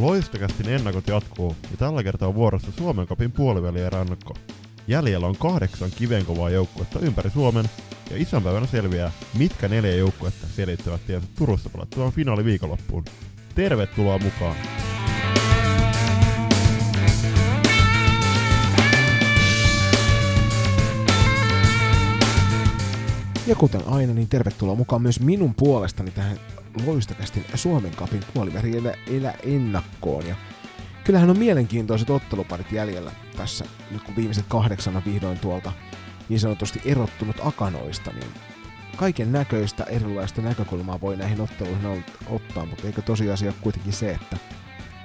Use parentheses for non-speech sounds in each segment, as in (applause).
Loistokästin ennakot jatkuu ja tällä kertaa vuorossa Suomen kapin puolivälierannakko. Jäljellä on kahdeksan kivenkovaa joukkuetta ympäri Suomen ja isänpäivänä selviää, mitkä neljä joukkuetta selittävät tiensä Turussa pelattavaan finaaliviikonloppuun. Tervetuloa mukaan! Ja kuten aina, niin tervetuloa mukaan myös minun puolestani tähän loistokästin Suomen kapin puolivälillä elä ennakkoon. Ja kyllähän on mielenkiintoiset otteluparit jäljellä tässä, nyt kun viimeiset kahdeksana vihdoin tuolta niin sanotusti erottunut akanoista, niin kaiken näköistä erilaista näkökulmaa voi näihin otteluihin ottaa, mutta eikö tosiasia kuitenkin se, että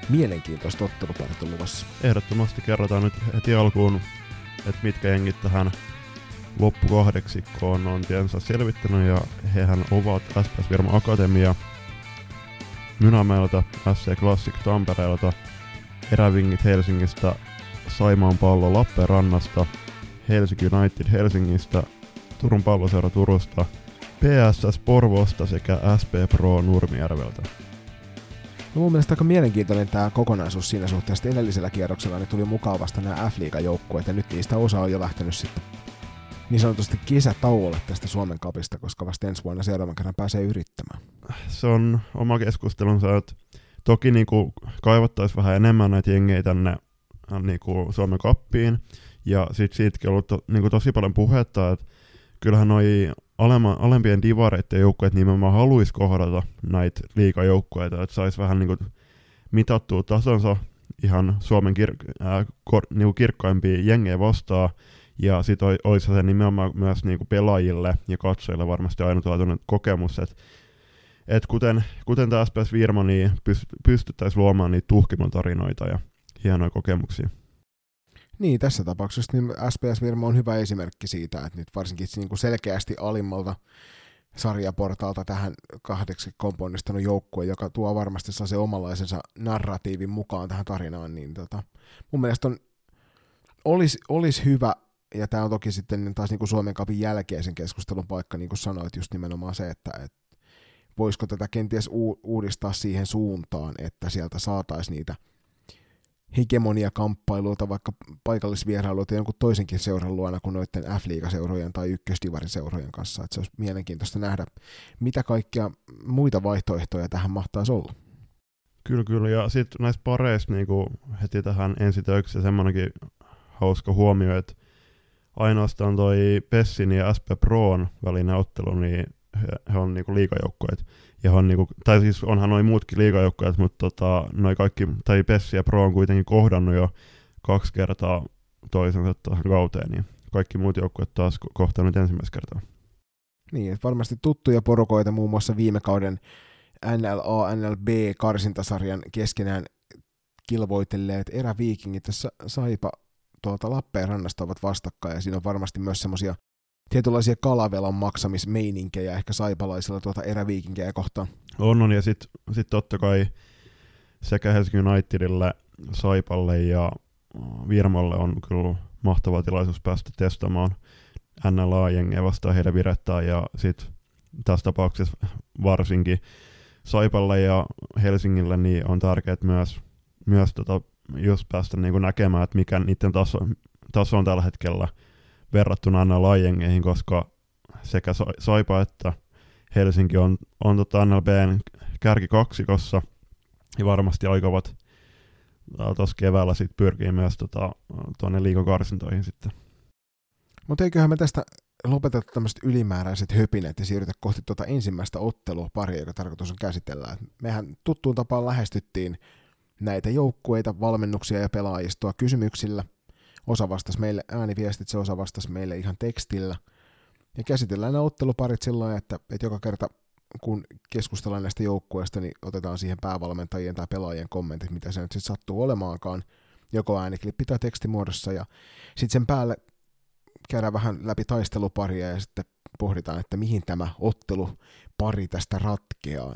mielenkiintoista otteluparit on luvassa? Ehdottomasti kerrotaan nyt heti alkuun, että mitkä jengit tähän loppukahdeksikkoon on tiensä selvittänyt ja hehän ovat SPS Virma Akatemia Mynämäeltä, SC Classic Tampereelta, Erävingit Helsingistä, Saimaan pallo Lappeenrannasta, Helsinki United Helsingistä, Turun palloseura Turusta, PSS Porvosta sekä SP Pro Nurmijärveltä. No mun mielestä aika mielenkiintoinen tämä kokonaisuus siinä suhteessa, että edellisellä kierroksella niin tuli mukaan vasta nämä f joukkueet ja nyt niistä osa on jo lähtenyt sitten niin sanotusti kesätauolle tästä Suomen kapista, koska vasta ensi vuonna seuraavan kerran pääsee yrittämään. Se on oma keskustelunsa, että toki niin kuin kaivattaisiin vähän enemmän näitä jengejä tänne niin kuin Suomen kappiin, ja sitten siitäkin on ollut to, niin kuin tosi paljon puhetta, että kyllähän noi alema, alempien divareiden joukkueet nimenomaan haluaisi kohdata näitä liikajoukkueita, että saisi vähän niin kuin mitattua tasonsa ihan Suomen kir- äh, kor, niin kuin kirkkaimpia jengejä vastaan, ja sitten olisi se nimenomaan myös niin kuin pelaajille ja katsojille varmasti ainutlaatuinen kokemus, että et kuten, kuten tämä SPS Virma, niin pystyttäisiin luomaan niitä tuhkimon tarinoita ja hienoja kokemuksia. Niin, tässä tapauksessa niin SPS Virma on hyvä esimerkki siitä, että nyt varsinkin niin selkeästi alimmalta sarjaportaalta tähän kahdeksi komponnistanut joukkue, joka tuo varmasti se omanlaisensa narratiivin mukaan tähän tarinaan, niin tota, mun mielestä on, olisi, olisi hyvä ja tämä on toki sitten taas niin kuin Suomen kapin jälkeisen keskustelun paikka, niin kuin sanoit, just nimenomaan se, että, että voisiko tätä kenties u- uudistaa siihen suuntaan, että sieltä saataisiin niitä hegemonia-kamppailuilta, vaikka paikallisvierailuilta jonkun toisenkin seuran luona kuin noiden F-liigaseurojen tai ykkösdivarin seurojen kanssa. Että se olisi mielenkiintoista nähdä, mitä kaikkia muita vaihtoehtoja tähän mahtaisi olla. Kyllä, kyllä. Ja sitten näistä pareista niin heti tähän ensitöikseen semmoinenkin hauska huomio, että ainoastaan toi Pessin ja SP Proon välinen ottelu, niin he, he on niinku liikajoukkoet. Ja on niinku, tai siis onhan noin muutkin liikajoukkoet, mutta tota, noi kaikki, tai Pessi ja Pro on kuitenkin kohdannut jo kaksi kertaa toisensa tuohon kauteen, niin kaikki muut joukkueet taas kohtanut ensimmäistä kertaa. Niin, varmasti tuttuja porukoita muun muassa viime kauden NLA, NLB karsintasarjan keskenään kilvoitelleet eräviikingit tässä Saipa tuolta Lappeenrannasta ovat vastakkain ja siinä on varmasti myös semmoisia tietynlaisia kalavelan maksamismeininkejä ehkä saipalaisilla tuota eräviikinkejä kohtaan. On, on ja sitten sit totta kai sekä Helsingin Unitedille, Saipalle ja Virmalle on kyllä mahtava tilaisuus päästä testaamaan NLA-jengiä vastaan heidän virettään ja sitten tässä tapauksessa varsinkin Saipalle ja Helsingille niin on tärkeää myös, myös tota just päästä niin näkemään, että mikä niiden taso, taso on tällä hetkellä verrattuna aina lajengeihin, koska sekä Saipa että Helsinki on, on tota NLBn kaksikossa ja varmasti aikovat tuossa keväällä sit pyrkii myös tota, tuonne liikokarsintoihin sitten. Mutta eiköhän me tästä lopeteta tämmöiset ylimääräiset höpinet ja siirrytä kohti tuota ensimmäistä ottelua paria, joka tarkoitus on käsitellä. Mehän tuttuun tapaan lähestyttiin näitä joukkueita, valmennuksia ja pelaajistoa kysymyksillä. Osa vastasi meille ääniviestitse, osa vastasi meille ihan tekstillä. Ja käsitellään nämä otteluparit sillä että, että joka kerta kun keskustellaan näistä joukkueista, niin otetaan siihen päävalmentajien tai pelaajien kommentit, mitä se nyt sitten sattuu olemaankaan, joko ääniklippi tai tekstimuodossa, ja sitten sen päälle käydään vähän läpi taisteluparia ja sitten pohditaan, että mihin tämä ottelupari tästä ratkeaa.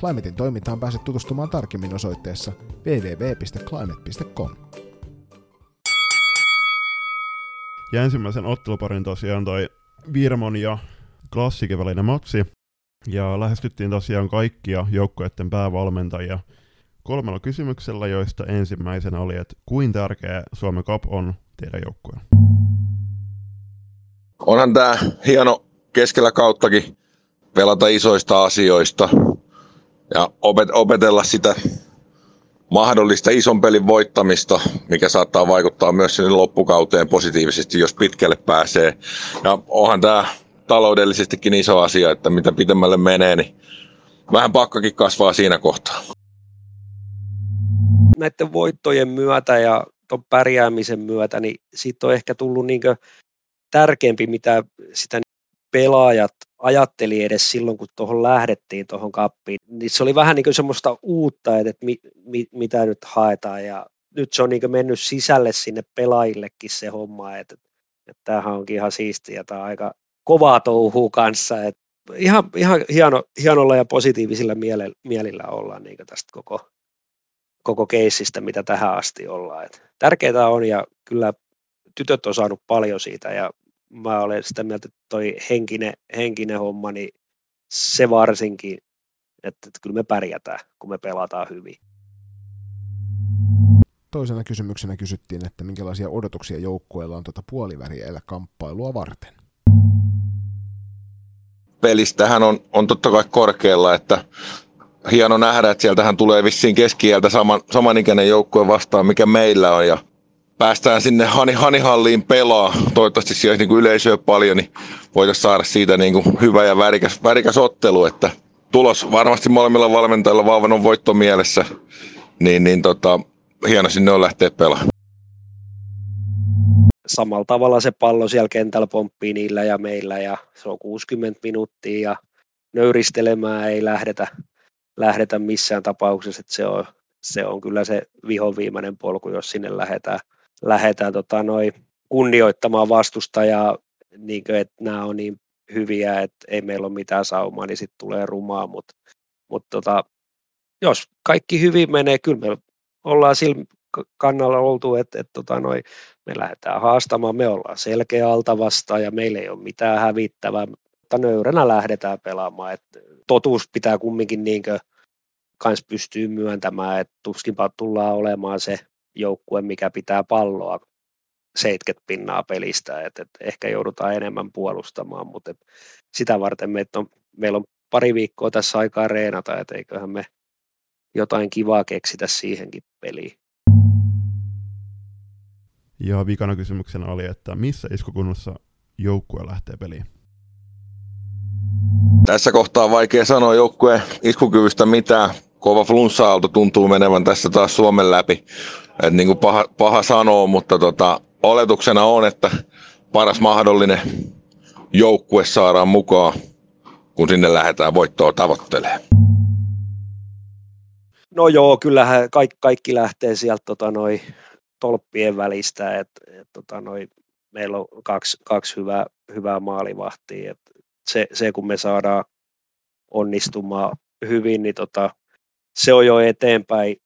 Climatein toimintaan pääset tutustumaan tarkemmin osoitteessa www.climate.com. Ja ensimmäisen otteluparin tosiaan toi Virmon ja Klassikin välinen matsi. Ja lähestyttiin tosiaan kaikkia joukkueiden päävalmentajia kolmella kysymyksellä, joista ensimmäisenä oli, että kuin tärkeä Suomen Cup on teidän joukkueen? Onhan tämä hieno keskellä kauttakin pelata isoista asioista ja opet- opetella sitä mahdollista ison pelin voittamista, mikä saattaa vaikuttaa myös sinne loppukauteen positiivisesti, jos pitkälle pääsee. Ja onhan tämä taloudellisestikin iso asia, että mitä pitemmälle menee, niin vähän pakkakin kasvaa siinä kohtaa. Näiden voittojen myötä ja tuon pärjäämisen myötä, niin siitä on ehkä tullut niin tärkeämpi, mitä sitä pelaajat ajatteli edes silloin, kun tuohon lähdettiin tuohon kappiin. Niin se oli vähän niin kuin semmoista uutta, että mi, mi, mitä nyt haetaan ja nyt se on niin mennyt sisälle sinne pelaajillekin se homma, että, että tämähän onkin ihan siistiä, tämä aika kovaa touhuu kanssa, että ihan, ihan hieno, hienolla ja positiivisilla mielillä ollaan niin tästä koko, koko keissistä, mitä tähän asti ollaan. Et tärkeää on ja kyllä tytöt on saanut paljon siitä ja mä olen sitä mieltä, että toi henkinen, henkinen homma, niin se varsinkin, että, että kyllä me pärjätään, kun me pelataan hyvin. Toisena kysymyksenä kysyttiin, että minkälaisia odotuksia joukkueella on tuota puoliväriä kamppailua varten. Pelistähän on, on totta kai korkealla, että hieno nähdä, että sieltähän tulee vissiin keskieltä saman, samanikäinen joukkue vastaan, mikä meillä on. Ja päästään sinne Hani, Hanihalliin pelaa, toivottavasti siellä niin yleisöä paljon, niin voitaisiin saada siitä niin kuin hyvä ja värikäs, värikäs ottelu, että tulos varmasti molemmilla valmentajilla vauvan on voitto mielessä, niin, niin tota, hieno sinne on lähteä pelaamaan. Samalla tavalla se pallo siellä kentällä pomppii niillä ja meillä ja se on 60 minuuttia ja nöyristelemään ei lähdetä, lähdetä missään tapauksessa, että se on, se on kyllä se vihon viimeinen polku, jos sinne lähdetään lähdetään tota, noi, kunnioittamaan vastustajaa, niin kuin, että nämä on niin hyviä, että ei meillä ole mitään saumaa, niin sitten tulee rumaa, mutta mut tota, jos kaikki hyvin menee, kyllä me ollaan sillä kannalla oltu, että, että tota, noi, me lähdetään haastamaan, me ollaan selkeä alta vastaan ja meillä ei ole mitään hävittävää, mutta nöyränä lähdetään pelaamaan. Et totuus pitää kumminkin niin kans pystyy myöntämään, että tuskinpa tullaan olemaan se joukkue, mikä pitää palloa 70 pinnaa pelistä, että et ehkä joudutaan enemmän puolustamaan, mutta sitä varten meitä on, meillä on pari viikkoa tässä aikaa reenata, että eiköhän me jotain kivaa keksitä siihenkin peliin. Ja vikana kysymyksenä oli, että missä iskukunnossa joukkue lähtee peliin? Tässä kohtaa on vaikea sanoa joukkueen iskukyvystä mitään. Kova flunssa tuntuu menevän tässä taas Suomen läpi. Et niin kuin paha, paha sanoa, mutta tota, oletuksena on, että paras mahdollinen joukkue saadaan mukaan, kun sinne lähdetään voittoa tavoittelemaan. No joo, kyllähän kaikki, kaikki lähtee sieltä tota, noi, tolppien välistä, että et, tota, noi, meillä on kaksi, kaksi hyvää, hyvää maalivahtia. Et se, se, kun me saadaan onnistumaan hyvin, niin tota, se on jo eteenpäin.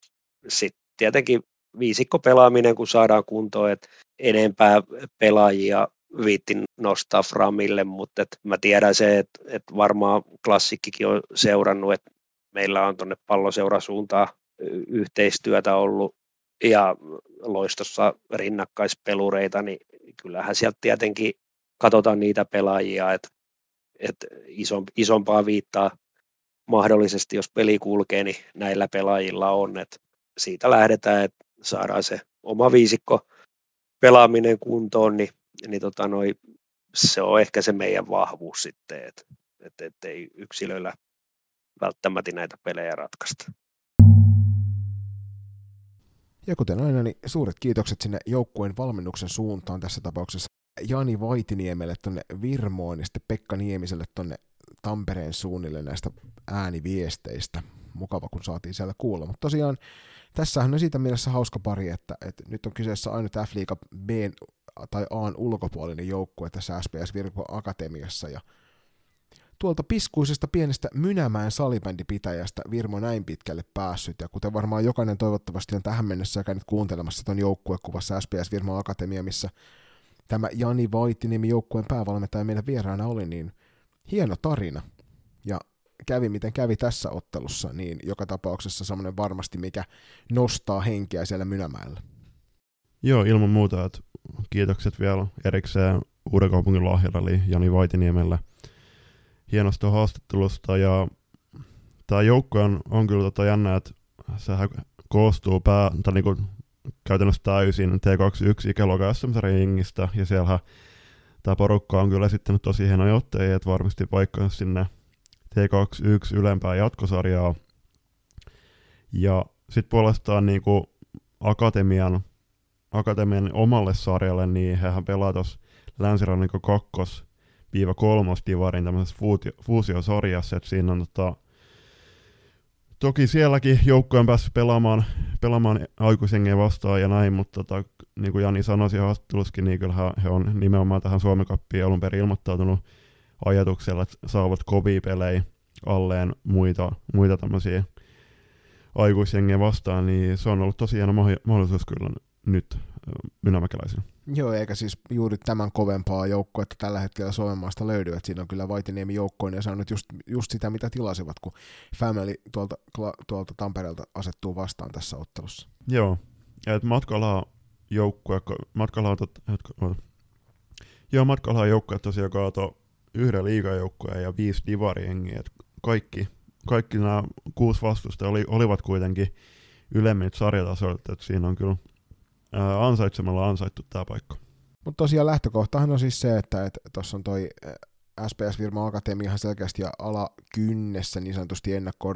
Sitten tietenkin viisikko pelaaminen, kun saadaan kuntoon, että enempää pelaajia viittin nostaa Framille, mutta et mä tiedän se, että et varmaan klassikkikin on seurannut, että meillä on tuonne palloseurasuuntaan yhteistyötä ollut ja loistossa rinnakkaispelureita, niin kyllähän sieltä tietenkin katsotaan niitä pelaajia, että, että isompaa viittaa mahdollisesti, jos peli kulkee, niin näillä pelaajilla on, että siitä lähdetään, että saadaan se oma viisikko pelaaminen kuntoon, niin, niin tota noi, se on ehkä se meidän vahvuus sitten, että et, et ei yksilöillä välttämättä näitä pelejä ratkaista. Ja kuten aina, niin suuret kiitokset sinne joukkueen valmennuksen suuntaan tässä tapauksessa Jani Vaitiniemelle tuonne Virmoon ja sitten Pekka Niemiselle tuonne Tampereen suunnille näistä ääniviesteistä. mukava, kun saatiin siellä kuulla. Mutta tosiaan tässähän on siitä mielessä hauska pari, että, että nyt on kyseessä ainut F-liiga B tai A ulkopuolinen joukkue tässä SPS Virko Akatemiassa ja tuolta piskuisesta pienestä Mynämäen salibändipitäjästä Virmo näin pitkälle päässyt, ja kuten varmaan jokainen toivottavasti on tähän mennessä käynyt kuuntelemassa tuon joukkuekuvassa SPS Virmo Akatemia, missä tämä Jani Vaitinimi joukkueen päävalmentaja meidän vieraana oli, niin hieno tarina. Ja kävi miten kävi tässä ottelussa, niin joka tapauksessa semmoinen varmasti, mikä nostaa henkeä siellä Mynämäellä. Joo, ilman muuta, että kiitokset vielä erikseen Uudenkaupungin lahjalla, eli Jani Vaitiniemelle hienosta haastattelusta, ja tämä joukkue on, on kyllä tota jännä, että sehän koostuu pää, tai niinku käytännössä täysin T21 ikäluokan sm jengistä, ja siellä tämä porukka on kyllä esittänyt tosi hienoja otteja, että varmasti vaikka sinne T21 ylempää jatkosarjaa. Ja sitten puolestaan niinku akatemian, akatemian omalle sarjalle, niin hehän pelaa tuossa länsirannikon kakkos viiva kolmos divarin tämmöisessä fuusiosarjassa, että siinä on tota, toki sielläkin joukkojen päässyt pelaamaan, pelaamaan aikuisjengejä vastaan ja näin, mutta tota, niin kuin Jani sanoi siinä haastattelussakin, niin kyllä he on nimenomaan tähän Suomen Cuppiin alun perin ilmoittautunut ajatuksella, että saavat kovia pelejä alleen muita, muita tämmöisiä aikuisjengejä vastaan, niin se on ollut tosi hieno mahdollisuus kyllä nyt mynämäkeläisille. Joo, eikä siis juuri tämän kovempaa että tällä hetkellä Suomen maasta löydy, että siinä on kyllä Vaitiniemi joukkoon ja saanut just, just sitä, mitä tilasivat, kun Family tuolta, tuolta Tampereelta asettuu vastaan tässä ottelussa. Joo, ja että matkalla joukkue, matkalla on, tot, joo, matkalla on joukkue tosiaan kaato yhden liigajoukkueen ja viisi divariengiä, kaikki, kaikki nämä kuusi vastusta oli, olivat kuitenkin ylemmin sarjatasoilta, että siinä on kyllä ää, ansaitsemalla ansaittu tämä paikka. Mutta tosiaan lähtökohtahan on siis se, että tuossa on toi SPS Virma Akatemia ihan selkeästi ja alakynnessä niin sanotusti ennakko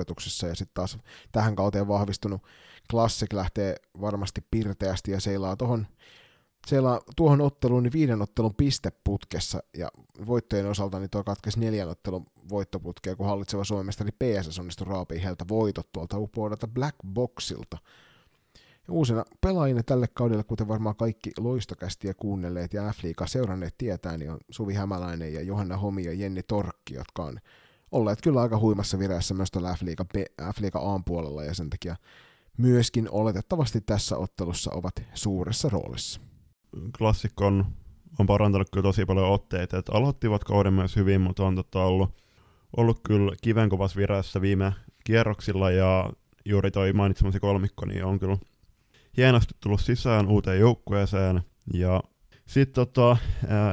ja sitten taas tähän kauteen vahvistunut Classic lähtee varmasti pirteästi ja seilaa tuohon siellä tuohon otteluun niin viiden ottelun pisteputkessa ja voittojen osalta niin tuo katkesi neljän ottelun voittoputkea, kun hallitseva Suomestari PSS onnistui raapii heiltä voitot tuolta upoudalta Black Boxilta. Ja uusina pelaajina tälle kaudelle, kuten varmaan kaikki loistokästiä kuunnelleet ja f seuranneet tietää, niin on Suvi Hämäläinen ja Johanna Homi ja Jenni Torkki, jotka on olleet kyllä aika huimassa vireessä myös tuolla F-liiga, F-liiga puolella ja sen takia myöskin oletettavasti tässä ottelussa ovat suuressa roolissa klassikko on, on parantanut kyllä tosi paljon otteita. Et aloittivat kauden myös hyvin, mutta on tota ollut, ollut kyllä kivenkovassa virässä viime kierroksilla ja juuri toi mainitsemasi kolmikko niin on kyllä hienosti tullut sisään uuteen joukkueeseen ja sitten tota,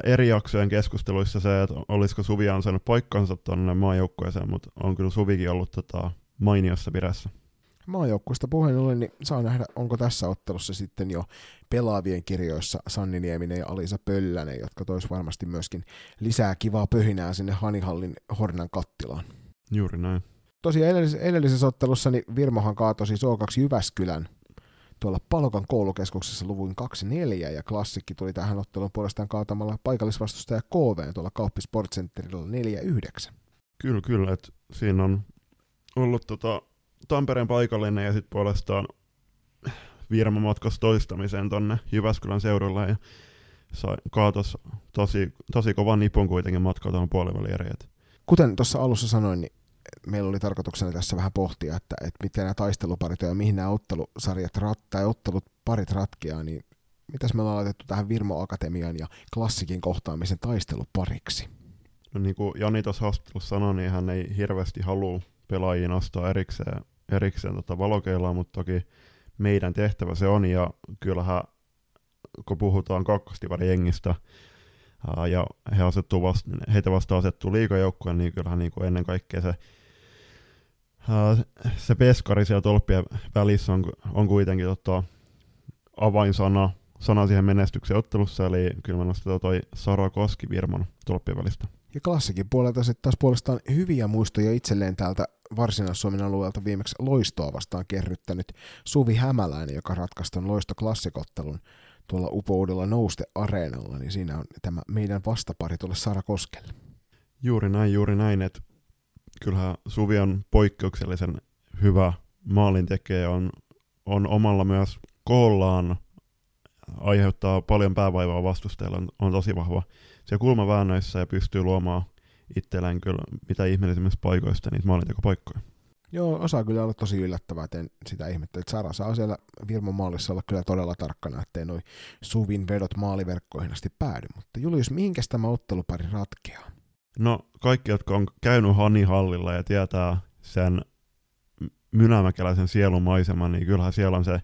eri jaksojen keskusteluissa se, että olisiko Suvi ansainnut paikkansa tuonne maajoukkueeseen, mutta on kyllä Suvikin ollut tota, mainiossa virässä maajoukkuista puheen ollen, niin saa nähdä, onko tässä ottelussa sitten jo pelaavien kirjoissa Sanni Nieminen ja Alisa Pöllänen, jotka tois varmasti myöskin lisää kivaa pöhinää sinne Hanihallin Hornan kattilaan. Juuri näin. Tosiaan edellisessä, edellisessä ottelussa niin Virmohan kaatoi siis O2 Jyväskylän tuolla Palokan koulukeskuksessa luvuin 2-4, ja klassikki tuli tähän otteluun puolestaan kaatamalla paikallisvastustaja KV tuolla Kauppi Sport Centerilla 4-9. Kyllä, kyllä, että siinä on ollut tota, Tampereen paikallinen ja sitten puolestaan Virma matkasi toistamiseen tonne Jyväskylän seudulle ja sai, kaatos tosi, tosi kovan nipun kuitenkin matkaa tuohon puolivälieriin. Kuten tuossa alussa sanoin, niin meillä oli tarkoituksena tässä vähän pohtia, että, että miten nämä taisteluparit ja mihin nämä ottelusarjat rat, tai ottelut parit ratkeaa, niin mitäs me ollaan laitettu tähän Virmo Akatemian ja klassikin kohtaamisen taistelupariksi? No niin kuin Jani tuossa haastattelussa sanoi, niin hän ei hirveästi halua pelaajiin astaa erikseen erikseen tota valokeilaa, mutta toki meidän tehtävä se on, ja kyllähän kun puhutaan kakkostivarin jengistä, ja he asettuu vasta, heitä vasta asettuu liikajoukkoon, niin kyllähän niin kuin ennen kaikkea se, ää, se peskari siellä tolppien välissä on, on kuitenkin tota, avainsana sana siihen menestyksen ottelussa, eli kyllä mä nostetaan toi Sara Koski Virman tolppien välistä. Ja klassikin puolelta sitten taas puolestaan hyviä muistoja itselleen täältä Varsinais-Suomen alueelta viimeksi loistoa vastaan kerryttänyt Suvi Hämäläinen, joka ratkaisi loistoklassikottelun tuolla upoudella Nouste Areenalla, niin siinä on tämä meidän vastapari tuolle Sara Koskelle. Juuri näin, juuri näin, että kyllähän Suvi on poikkeuksellisen hyvä maalintekijä on, on omalla myös koollaan aiheuttaa paljon päävaivaa vastustajalle, on, on tosi vahva se kulmaväännöissä ja pystyy luomaan itselleen kyllä mitä ihmeellisimmissä paikoista niitä maalintekopaikkoja. Joo, osaa kyllä olla tosi yllättävää, että en sitä ihmettä. Että Sara saa siellä Virmo maalissa olla kyllä todella tarkkana, ettei noi suvin vedot maaliverkkoihin asti päädy. Mutta Julius, mihinkäs tämä ottelupari ratkeaa? No kaikki, jotka on käynyt Hanihallilla ja tietää sen mynämäkeläisen sielumaiseman, niin kyllähän siellä on se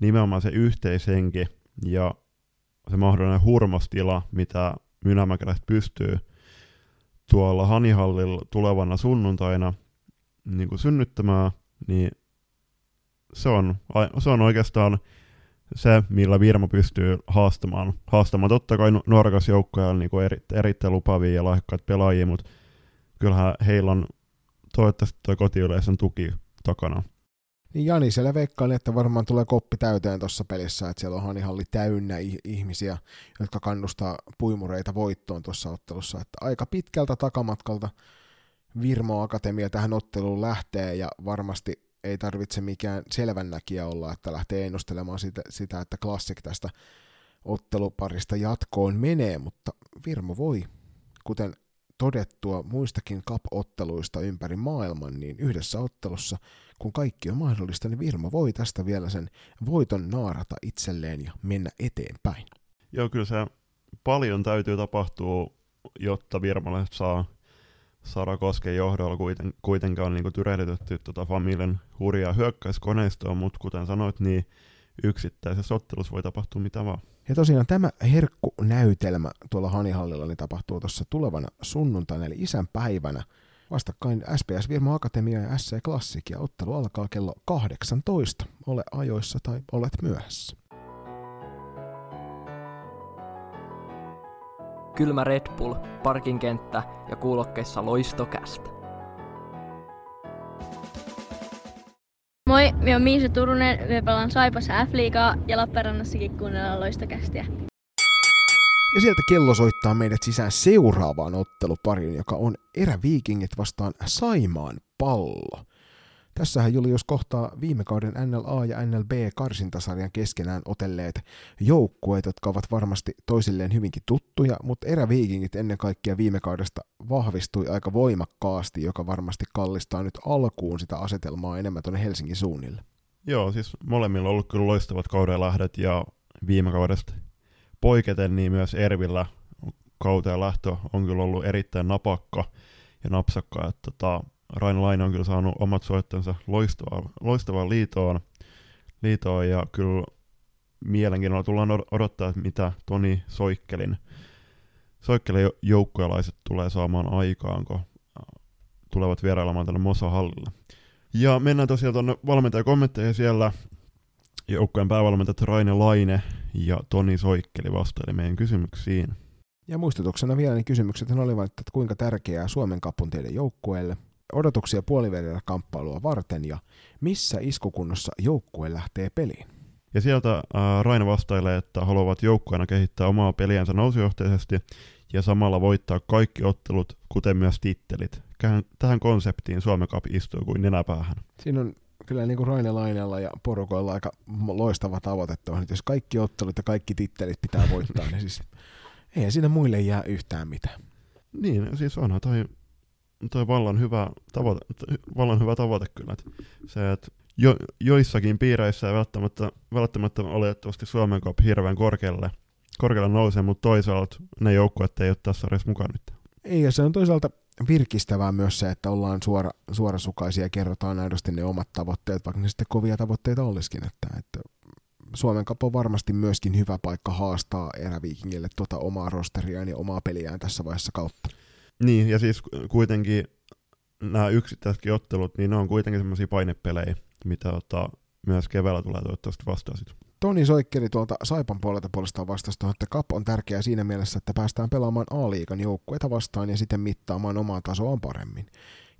nimenomaan se yhteishenki ja se mahdollinen hurmostila, mitä mynämäkeläiset pystyy tuolla Hanihallilla tulevana sunnuntaina niin kuin synnyttämään, niin se on, se on oikeastaan se, millä Virmo pystyy haastamaan. haastamaan. Totta kai nuorekas joukkoja niin kuin eri, erittäin lupavia ja lahjakkaita pelaajia, mutta kyllähän heillä on toivottavasti tuo kotiyleisön tuki takana. Niin Jani siellä veikkaili, että varmaan tulee koppi täyteen tuossa pelissä, että siellä on Hanihalli täynnä ihmisiä, jotka kannustaa puimureita voittoon tuossa ottelussa. Että aika pitkältä takamatkalta Virmo Akatemia tähän otteluun lähtee ja varmasti ei tarvitse mikään selvännäkijä olla, että lähtee ennustelemaan sitä, sitä että klassik tästä otteluparista jatkoon menee, mutta Virmo voi, kuten todettua muistakin cup-otteluista ympäri maailman, niin yhdessä ottelussa, kun kaikki on mahdollista, niin Virmo voi tästä vielä sen voiton naarata itselleen ja mennä eteenpäin. Joo, kyllä se paljon täytyy tapahtua, jotta Virmalle saa Sara Kosken johdolla kuiten, kuitenkaan niin tyrehdytetty tota familian hurjaa hyökkäyskoneistoa, mutta kuten sanoit, niin yksittäisessä ottelussa voi tapahtua mitä vaan. Ja tosiaan tämä herkkunäytelmä tuolla Hanihallilla niin tapahtuu tuossa tulevana sunnuntaina, eli isän päivänä. Vastakkain SPS Virmo Akatemia ja SC Classic, ja ottelu alkaa kello 18. Ole ajoissa tai olet myöhässä. Kylmä Red Bull, parkinkenttä ja kuulokkeissa loistokästä. Moi, minä olen Miisa Turunen, me pelaan Saipassa F-liigaa ja Lappeenrannassakin kuunnellaan loistokästiä. Ja sieltä kello soittaa meidät sisään seuraavaan ottelupariin, joka on eräviikingit vastaan Saimaan pallo. Tässähän Julius kohtaa viime kauden NLA ja NLB karsintasarjan keskenään otelleet joukkueet, jotka ovat varmasti toisilleen hyvinkin tuttuja, mutta eräviikingit ennen kaikkea viime kaudesta vahvistui aika voimakkaasti, joka varmasti kallistaa nyt alkuun sitä asetelmaa enemmän tuonne Helsingin suunnille. Joo, siis molemmilla on ollut kyllä loistavat kauden lähdöt ja viime kaudesta poiketen niin myös Ervillä kauteen lähtö on kyllä ollut erittäin napakka ja napsakka, että tota, Rain Laine on kyllä saanut omat soittonsa loistavaan, loistavaan liitoon, liitoon ja kyllä mielenkiinnolla tullaan odottaa, että mitä Toni Soikkelin, Soikkelin joukkueelaiset tulee saamaan aikaan, kun tulevat vierailemaan tänne Mosa Hallille. Ja mennään tosiaan tuonne valmentajakommentteihin siellä. Joukkueen päävalmentajat Raine Laine ja Toni Soikkeli vastaili meidän kysymyksiin. Ja muistutuksena vielä niin kysymykset olivat, että kuinka tärkeää Suomen kapun teidän joukkueelle, odotuksia puolivälillä kamppailua varten ja missä iskukunnossa joukkue lähtee peliin. Ja sieltä äh, Raina vastailee, että haluavat joukkueena kehittää omaa peliänsä nousujohteisesti ja samalla voittaa kaikki ottelut, kuten myös tittelit. Tähän konseptiin Suomen Cup istuu kuin nenäpäähän. Siinä on kyllä niin kuin Raine Lainella ja porukoilla aika loistava tavoite tuohon, että jos kaikki ottelut ja kaikki tittelit pitää voittaa, niin siis eihän siinä muille jää yhtään mitään. Niin, siis onhan toi toi vallan hyvä tavoite, vallan hyvä tavoite kyllä. Että se, että jo, joissakin piireissä ei välttämättä, välttämättä oletettavasti Suomen Cup hirveän korkealle, korkealle nousee, mutta toisaalta ne joukkueet ei ole tässä sarjassa mukaan nyt. Ei, ja se on toisaalta virkistävää myös se, että ollaan suora, suorasukaisia ja kerrotaan aidosti ne omat tavoitteet, vaikka ne sitten kovia tavoitteita olisikin. Että, että Suomen Cup on varmasti myöskin hyvä paikka haastaa eräviikingille tuota omaa rosteriaan ja omaa peliään tässä vaiheessa kautta. Niin, ja siis kuitenkin nämä yksittäisetkin ottelut, niin ne on kuitenkin semmoisia painepelejä, mitä ottaa myös keväällä tulee toivottavasti vastaan sit. Toni Soikkeli tuolta Saipan puolelta puolestaan vastasi että CAP on tärkeää siinä mielessä, että päästään pelaamaan A-liigan joukkueita vastaan ja sitten mittaamaan omaa tasoaan paremmin.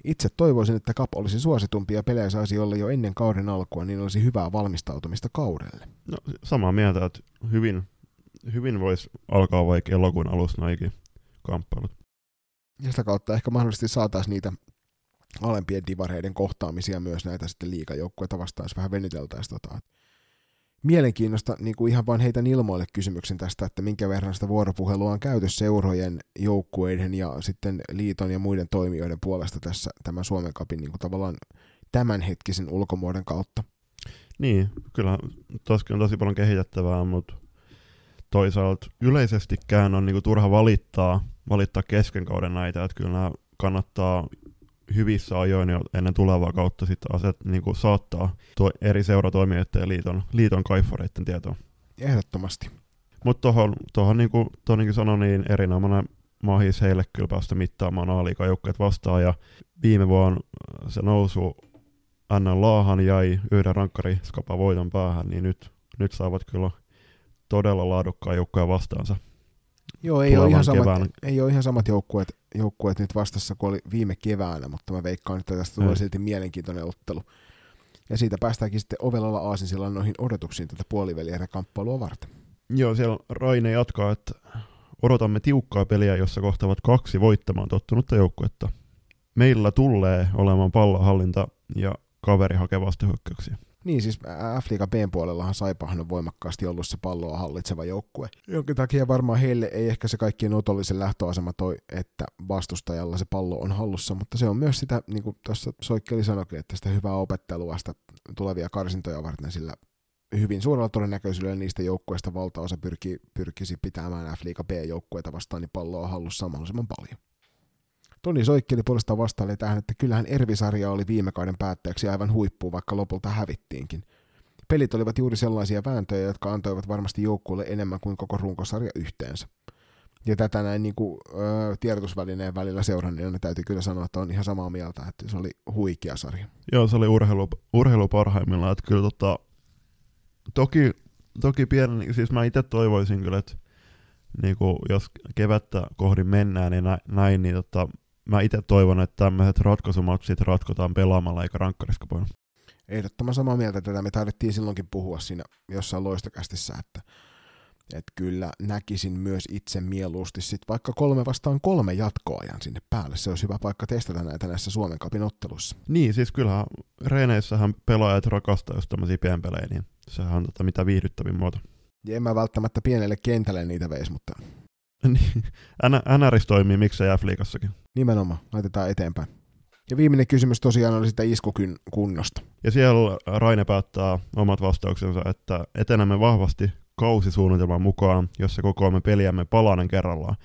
Itse toivoisin, että CAP olisi suositumpi ja pelejä saisi olla jo ennen kauden alkua, niin olisi hyvää valmistautumista kaudelle. No samaa mieltä, että hyvin, hyvin voisi alkaa vaikka elokuun alussa kamppailut ja sitä kautta ehkä mahdollisesti saataisiin niitä alempien divareiden kohtaamisia myös näitä sitten liikajoukkueita vastaan, jos vähän venyteltäisiin tota. Mielenkiinnosta niin kuin ihan vain heitän ilmoille kysymyksen tästä, että minkä verran sitä vuoropuhelua on käyty seurojen, joukkueiden ja sitten liiton ja muiden toimijoiden puolesta tässä tämän Suomen kapin niin kuin tavallaan tämänhetkisen ulkomuodon kautta. Niin, kyllä toskin on tosi paljon kehitettävää, mutta toisaalta yleisestikään on niinku turha valittaa, valittaa kesken kauden näitä, että kyllä nämä kannattaa hyvissä ajoin jo ennen tulevaa kautta sitten aset, niinku saattaa tuo eri seuratoimijoiden ja liiton, liiton kaifareiden tietoon. Ehdottomasti. Mutta tuohon, tohon, niin kuin Tonikin sanoi, niin erinomainen mahis heille kyllä päästä mittaamaan a vastaan, ja viime vuonna se nousu Annan Laahan jäi yhden rankkari skapa voiton päähän, niin nyt, nyt saavat kyllä todella laadukkaan joukkoja vastaansa. Joo, ei ole, ihan samat, ei ole ihan samat joukkueet, joukkueet nyt vastassa kuin oli viime keväänä, mutta mä veikkaan, että tästä tulee mm. silti mielenkiintoinen ottelu. Ja siitä päästäänkin sitten Ovelalla Aasinsilla noihin odotuksiin tätä puoliväliä kamppailua varten. Joo, siellä Raine jatkaa, että odotamme tiukkaa peliä, jossa kohtavat kaksi voittamaan tottunutta joukkuetta. Meillä tulee olemaan pallohallinta ja kaveri hakee vastahyökkäyksiä. Niin siis F-liiga B-puolellahan Saipahan on voimakkaasti ollut se palloa hallitseva joukkue. Jonkin takia varmaan heille ei ehkä se kaikkien otollisen lähtöasema toi, että vastustajalla se pallo on hallussa, mutta se on myös sitä, niin kuin tuossa Soikkeli sanoikin, että sitä hyvää opettelua sitä tulevia karsintoja varten, sillä hyvin suurella todennäköisyydellä niistä joukkueista valtaosa pyrki, pyrkisi pitämään F-liiga B-joukkueita vastaan niin palloa hallussa mahdollisimman paljon. Toni Soikkeli puolestaan vastaili tähän, että kyllähän Ervisarja oli viime kauden päätteeksi aivan huippu, vaikka lopulta hävittiinkin. Pelit olivat juuri sellaisia vääntöjä, jotka antoivat varmasti joukkueelle enemmän kuin koko runkosarja yhteensä. Ja tätä näin niin kuin, ö, tiedotusvälineen välillä seuranneena niin täytyy kyllä sanoa, että on ihan samaa mieltä, että se oli huikea sarja. Joo, se oli urheilu, urheilu parhaimmillaan. Että kyllä tota, toki, toki pieni, siis mä itse toivoisin kyllä, että niin kuin, jos kevättä kohdin mennään, niin näin, niin tota, mä itse toivon, että tämmöiset ratkaisumatsit ratkotaan pelaamalla eikä rankkariskapoilla. Ehdottoman samaa mieltä tätä. Me tarvittiin silloinkin puhua siinä jossain loistokästissä, että, että kyllä näkisin myös itse mieluusti sit vaikka kolme vastaan kolme jatkoajan sinne päälle. Se olisi hyvä paikka testata näitä näissä Suomen kapin ottelussa. Niin, siis kyllähän reeneissähän pelaajat rakastaa just tämmöisiä pienpelejä, niin sehän on tota mitä viihdyttävin muoto. Ja en mä välttämättä pienelle kentälle niitä veisi, mutta niin, NRS toimii, miksei F-liigassakin. Nimenomaan, laitetaan eteenpäin. Ja viimeinen kysymys tosiaan oli sitä iskukyn kunnosta. Ja siellä Raine päättää omat vastauksensa, että etenemme vahvasti kausisuunnitelman mukaan, jossa kokoamme peliämme palanen kerrallaan.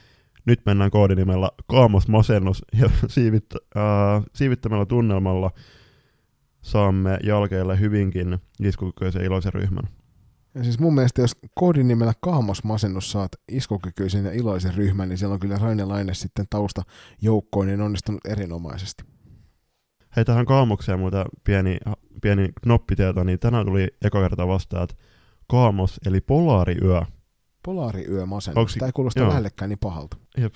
Nyt mennään koodinimellä Kaamos Masennus ja (laughs) siivittä, äh, siivittämällä tunnelmalla saamme jälkeelle hyvinkin iskukykyisen iloisen ryhmän. Ja siis mun mielestä, jos koodinimellä Kaamos-masennus saat iskokykyisen ja iloisen ryhmän, niin siellä on kyllä Raine Laine sitten tausta joukkoinen onnistunut erinomaisesti. Hei, tähän Kaamokseen muuta pieni, pieni knoppitieto, niin tänään tuli eka kerta vastaan, että Kaamos, eli Polaariyö. Polaariyö masennus. Onks... Tämä ei kuulosta Joo. lähellekään niin pahalta. Jep.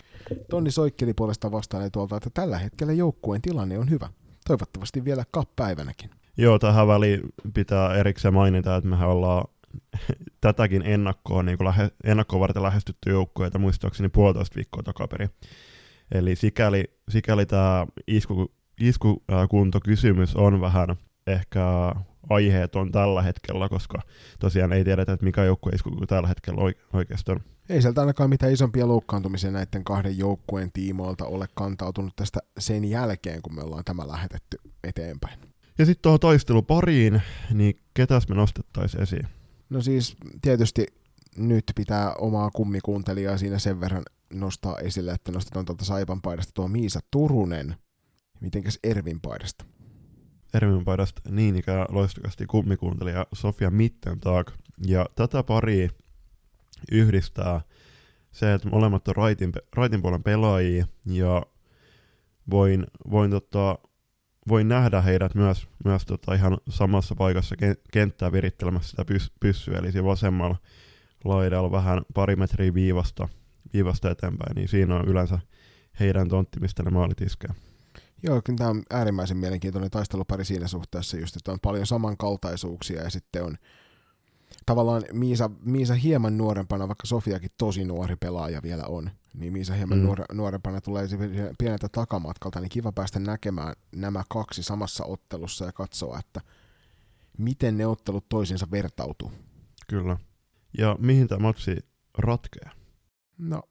Tonni Soikkeli puolestaan vastaan tuolta, että tällä hetkellä joukkueen tilanne on hyvä. Toivottavasti vielä kap-päivänäkin. Joo, tähän väliin pitää erikseen mainita, että mehän ollaan (laughs) tätäkin ennakkoa, niin kuin lähe, ennakkoa varten lähestytty joukkueita muistaakseni puolitoista viikkoa takaperi. Eli sikäli, sikäli tämä isku, iskukuntokysymys on vähän ehkä aiheeton tällä hetkellä, koska tosiaan ei tiedetä, että mikä joukkue isku tällä hetkellä oikeasti on. Ei sieltä ainakaan mitään isompia loukkaantumisia näiden kahden joukkueen tiimoilta ole kantautunut tästä sen jälkeen, kun me ollaan tämä lähetetty eteenpäin. Ja sitten tuohon taistelupariin, niin ketäs me nostettaisiin esiin? No siis tietysti nyt pitää omaa kummikuuntelijaa siinä sen verran nostaa esille, että nostetaan tuolta Saipan paidasta tuo Miisa Turunen. Mitenkäs Ervin paidasta? Ervin paidasta niin ikään loistukasti kummikuuntelija Sofia Mittentag. Ja tätä pari yhdistää se, että molemmat on raitin, raitin puolen pelaajia ja voin, voin tota, voin nähdä heidät myös, myös tota ihan samassa paikassa kenttää virittelemässä sitä pys- pyssyä, eli siinä vasemmalla laidalla vähän pari metriä viivasta, viivasta eteenpäin, niin siinä on yleensä heidän tontti, mistä ne maalit iskee. Joo, kyllä tämä on äärimmäisen mielenkiintoinen taistelupari siinä suhteessa just, että on paljon samankaltaisuuksia ja sitten on tavallaan Miisa, Miisa hieman nuorempana, vaikka Sofiakin tosi nuori pelaaja vielä on, niin Miisa hieman mm. nuore, nuorempana tulee pieneltä takamatkalta, niin kiva päästä näkemään nämä kaksi samassa ottelussa ja katsoa, että miten ne ottelut toisiinsa vertautuu. Kyllä. Ja mihin tämä matsi ratkeaa? No,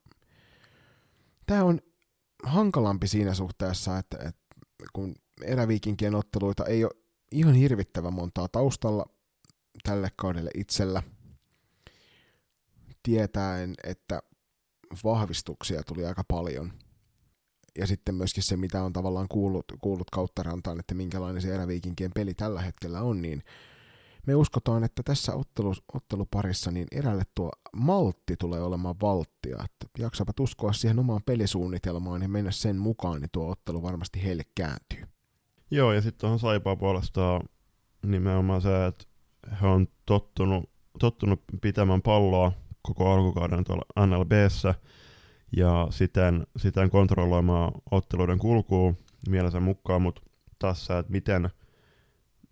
tämä on hankalampi siinä suhteessa, että, että kun eräviikinkien otteluita ei ole ihan hirvittävän montaa taustalla tälle kaudelle itsellä, tietäen, että vahvistuksia tuli aika paljon. Ja sitten myöskin se, mitä on tavallaan kuullut, kuullut kautta rantaan, että minkälainen se eräviikinkien peli tällä hetkellä on, niin me uskotaan, että tässä ottelu, otteluparissa niin erälle tuo maltti tulee olemaan valttia. Että jaksavat uskoa siihen omaan pelisuunnitelmaan ja mennä sen mukaan, niin tuo ottelu varmasti heille kääntyy. Joo, ja sitten tuohon Saipaa puolestaan nimenomaan se, että he on tottunut, tottunut pitämään palloa koko alkukauden tuolla NLBssä ja siten, siten kontrolloimaan otteluiden kulkua mielensä mukaan, mutta tässä, että miten,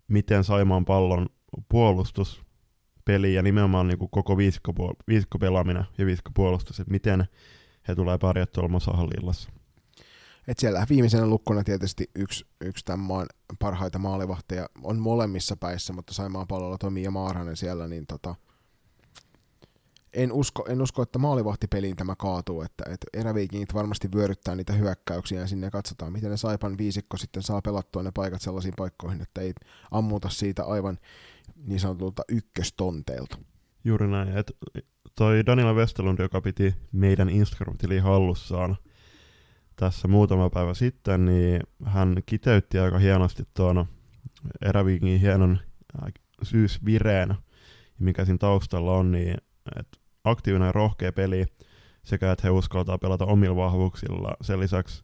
miten Saimaan pallon puolustuspeli ja nimenomaan niin kuin koko viisikko, viisikko pelaaminen ja viisikko puolustus, että miten he tulee pärjää tuolla Mosahallillassa. Et siellä viimeisenä lukkona tietysti yksi, yksi tämän maan parhaita maalivahteja on molemmissa päissä, mutta Saimaan pallolla Tomi ja Maaranen siellä, niin tota, en, usko, en usko, että maalivahtipeliin tämä kaatuu, että, että eräviikingit varmasti vyöryttää niitä hyökkäyksiä ja sinne katsotaan, miten ne Saipan viisikko sitten saa pelattua ne paikat sellaisiin paikkoihin, että ei ammuta siitä aivan niin sanotulta ykköstonteelta. Juuri näin, että toi Daniela Westerlund, joka piti meidän Instagram-tiliin hallussaan, tässä muutama päivä sitten, niin hän kiteytti aika hienosti tuon eräviikingin hienon äh, syysvireen, mikä siinä taustalla on, niin että aktiivinen ja rohkea peli sekä että he uskaltaa pelata omilla vahvuuksilla. Sen lisäksi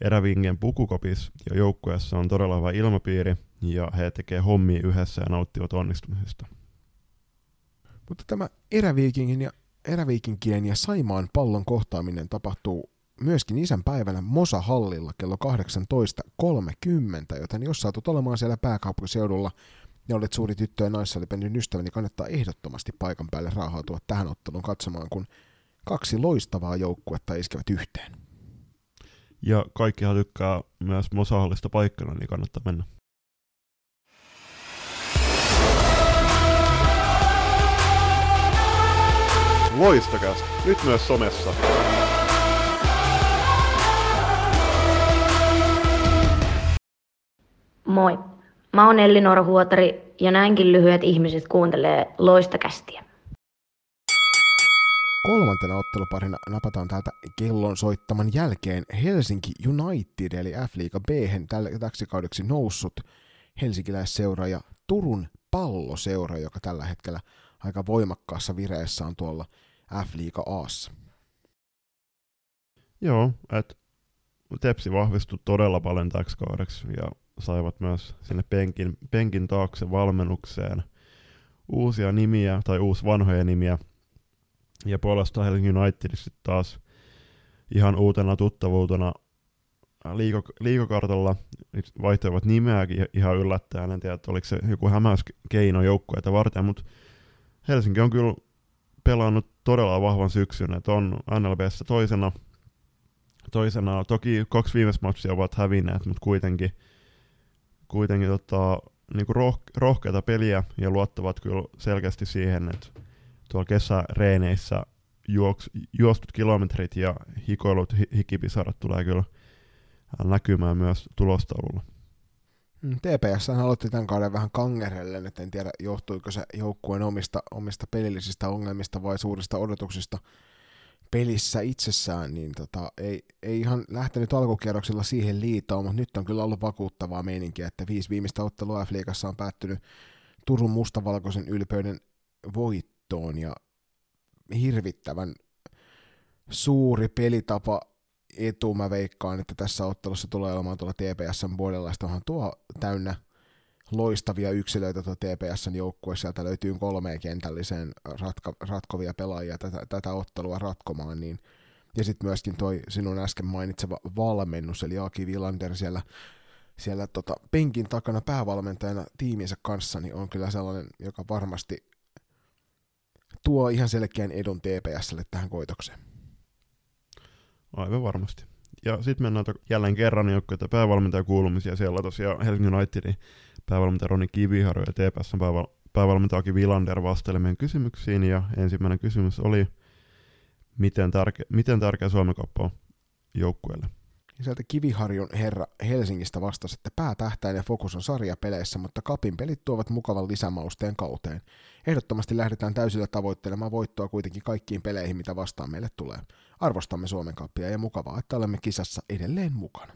erävingien pukukopis ja joukkueessa on todella hyvä ilmapiiri ja he tekee hommia yhdessä ja nauttivat onnistumisesta. Mutta tämä eräviikingin ja eräviikinkien ja Saimaan pallon kohtaaminen tapahtuu myöskin isänpäivänä Mosa-hallilla kello 18.30, joten jos saatut olemaan siellä pääkaupunkiseudulla ja olet suuri tyttö- ja naissalipendin ystävä, niin kannattaa ehdottomasti paikan päälle raahautua tähän otteluun katsomaan, kun kaksi loistavaa joukkuetta iskevät yhteen. Ja kaikkihan tykkää myös Mosahallista paikkana, niin kannattaa mennä. Loistakas, nyt myös somessa. Moi. Mä oon Elli Huotari ja näinkin lyhyet ihmiset kuuntelee loistakästiä. Kolmantena otteluparina napataan täältä kellon soittaman jälkeen Helsinki United eli F-liiga B täksi kaudeksi noussut helsinkiläisseura ja Turun palloseura, joka tällä hetkellä aika voimakkaassa vireessä on tuolla F-liiga Aassa. Joo, että Tepsi vahvistui todella paljon täksi kaudeksi ja saivat myös sinne penkin, penkin taakse valmennukseen uusia nimiä tai uusi vanhoja nimiä. Ja puolestaan Helsingin Unitedissa taas ihan uutena tuttavuutena liiko, liikokartalla vaihtoivat nimeäkin ihan yllättäen. En tiedä, että oliko se joku hämäyskeino joukkueita varten, mutta Helsinki on kyllä pelannut todella vahvan syksyn, että on NLBssä toisena, toisena, toki kaksi viimeistä matsia ovat hävinneet, mutta kuitenkin – kuitenkin tota, niinku roh- rohkeita peliä ja luottavat kyllä selkeästi siihen, että tuolla kesäreeneissä juoks, juostut kilometrit ja hikoilut hi- hikipisarat tulee kyllä näkymään myös tulostaululla. Mm, TPS aloitti tämän kauden vähän kangerellen, että en tiedä johtuiko se joukkueen omista, omista pelillisistä ongelmista vai suurista odotuksista pelissä itsessään, niin tota, ei, ei ihan lähtenyt alkukierroksilla siihen liitoon, mutta nyt on kyllä ollut vakuuttavaa meininkiä, että viisi viimeistä ottelua F-liigassa on päättynyt Turun mustavalkoisen ylpeyden voittoon ja hirvittävän suuri pelitapa etu. Mä veikkaan, että tässä ottelussa tulee olemaan tuolla TPSn puolella, onhan tuo täynnä loistavia yksilöitä tuo TPSn joukkue, sieltä löytyy kolmeen kentälliseen ratka, ratkovia pelaajia tätä, tätä ottelua ratkomaan, niin ja sitten myöskin toi sinun äsken mainitseva valmennus, eli Aki Villander siellä, siellä tota, penkin takana päävalmentajana tiiminsä kanssa, niin on kyllä sellainen, joka varmasti tuo ihan selkeän edun TPSlle tähän koitokseen. Aivan varmasti. Ja sitten mennään to- jälleen kerran joukkoita päävalmentajakuulumisia. Siellä tosiaan Helsingin Unitedin päävalmentaja Roni Kiviharjo ja TPSn pääval- päävalmentaja Aki Vilander vastailemien kysymyksiin. Ja ensimmäinen kysymys oli, miten, tärke- miten tärkeä Suomen kappa on joukkueelle? Sieltä Kiviharjun herra Helsingistä vastasi, että päätähtäin ja fokus on sarjapeleissä, mutta kapin pelit tuovat mukavan lisämausteen kauteen. Ehdottomasti lähdetään täysillä tavoittelemaan voittoa kuitenkin kaikkiin peleihin, mitä vastaan meille tulee. Arvostamme Suomen kappia ja mukavaa, että olemme kisassa edelleen mukana.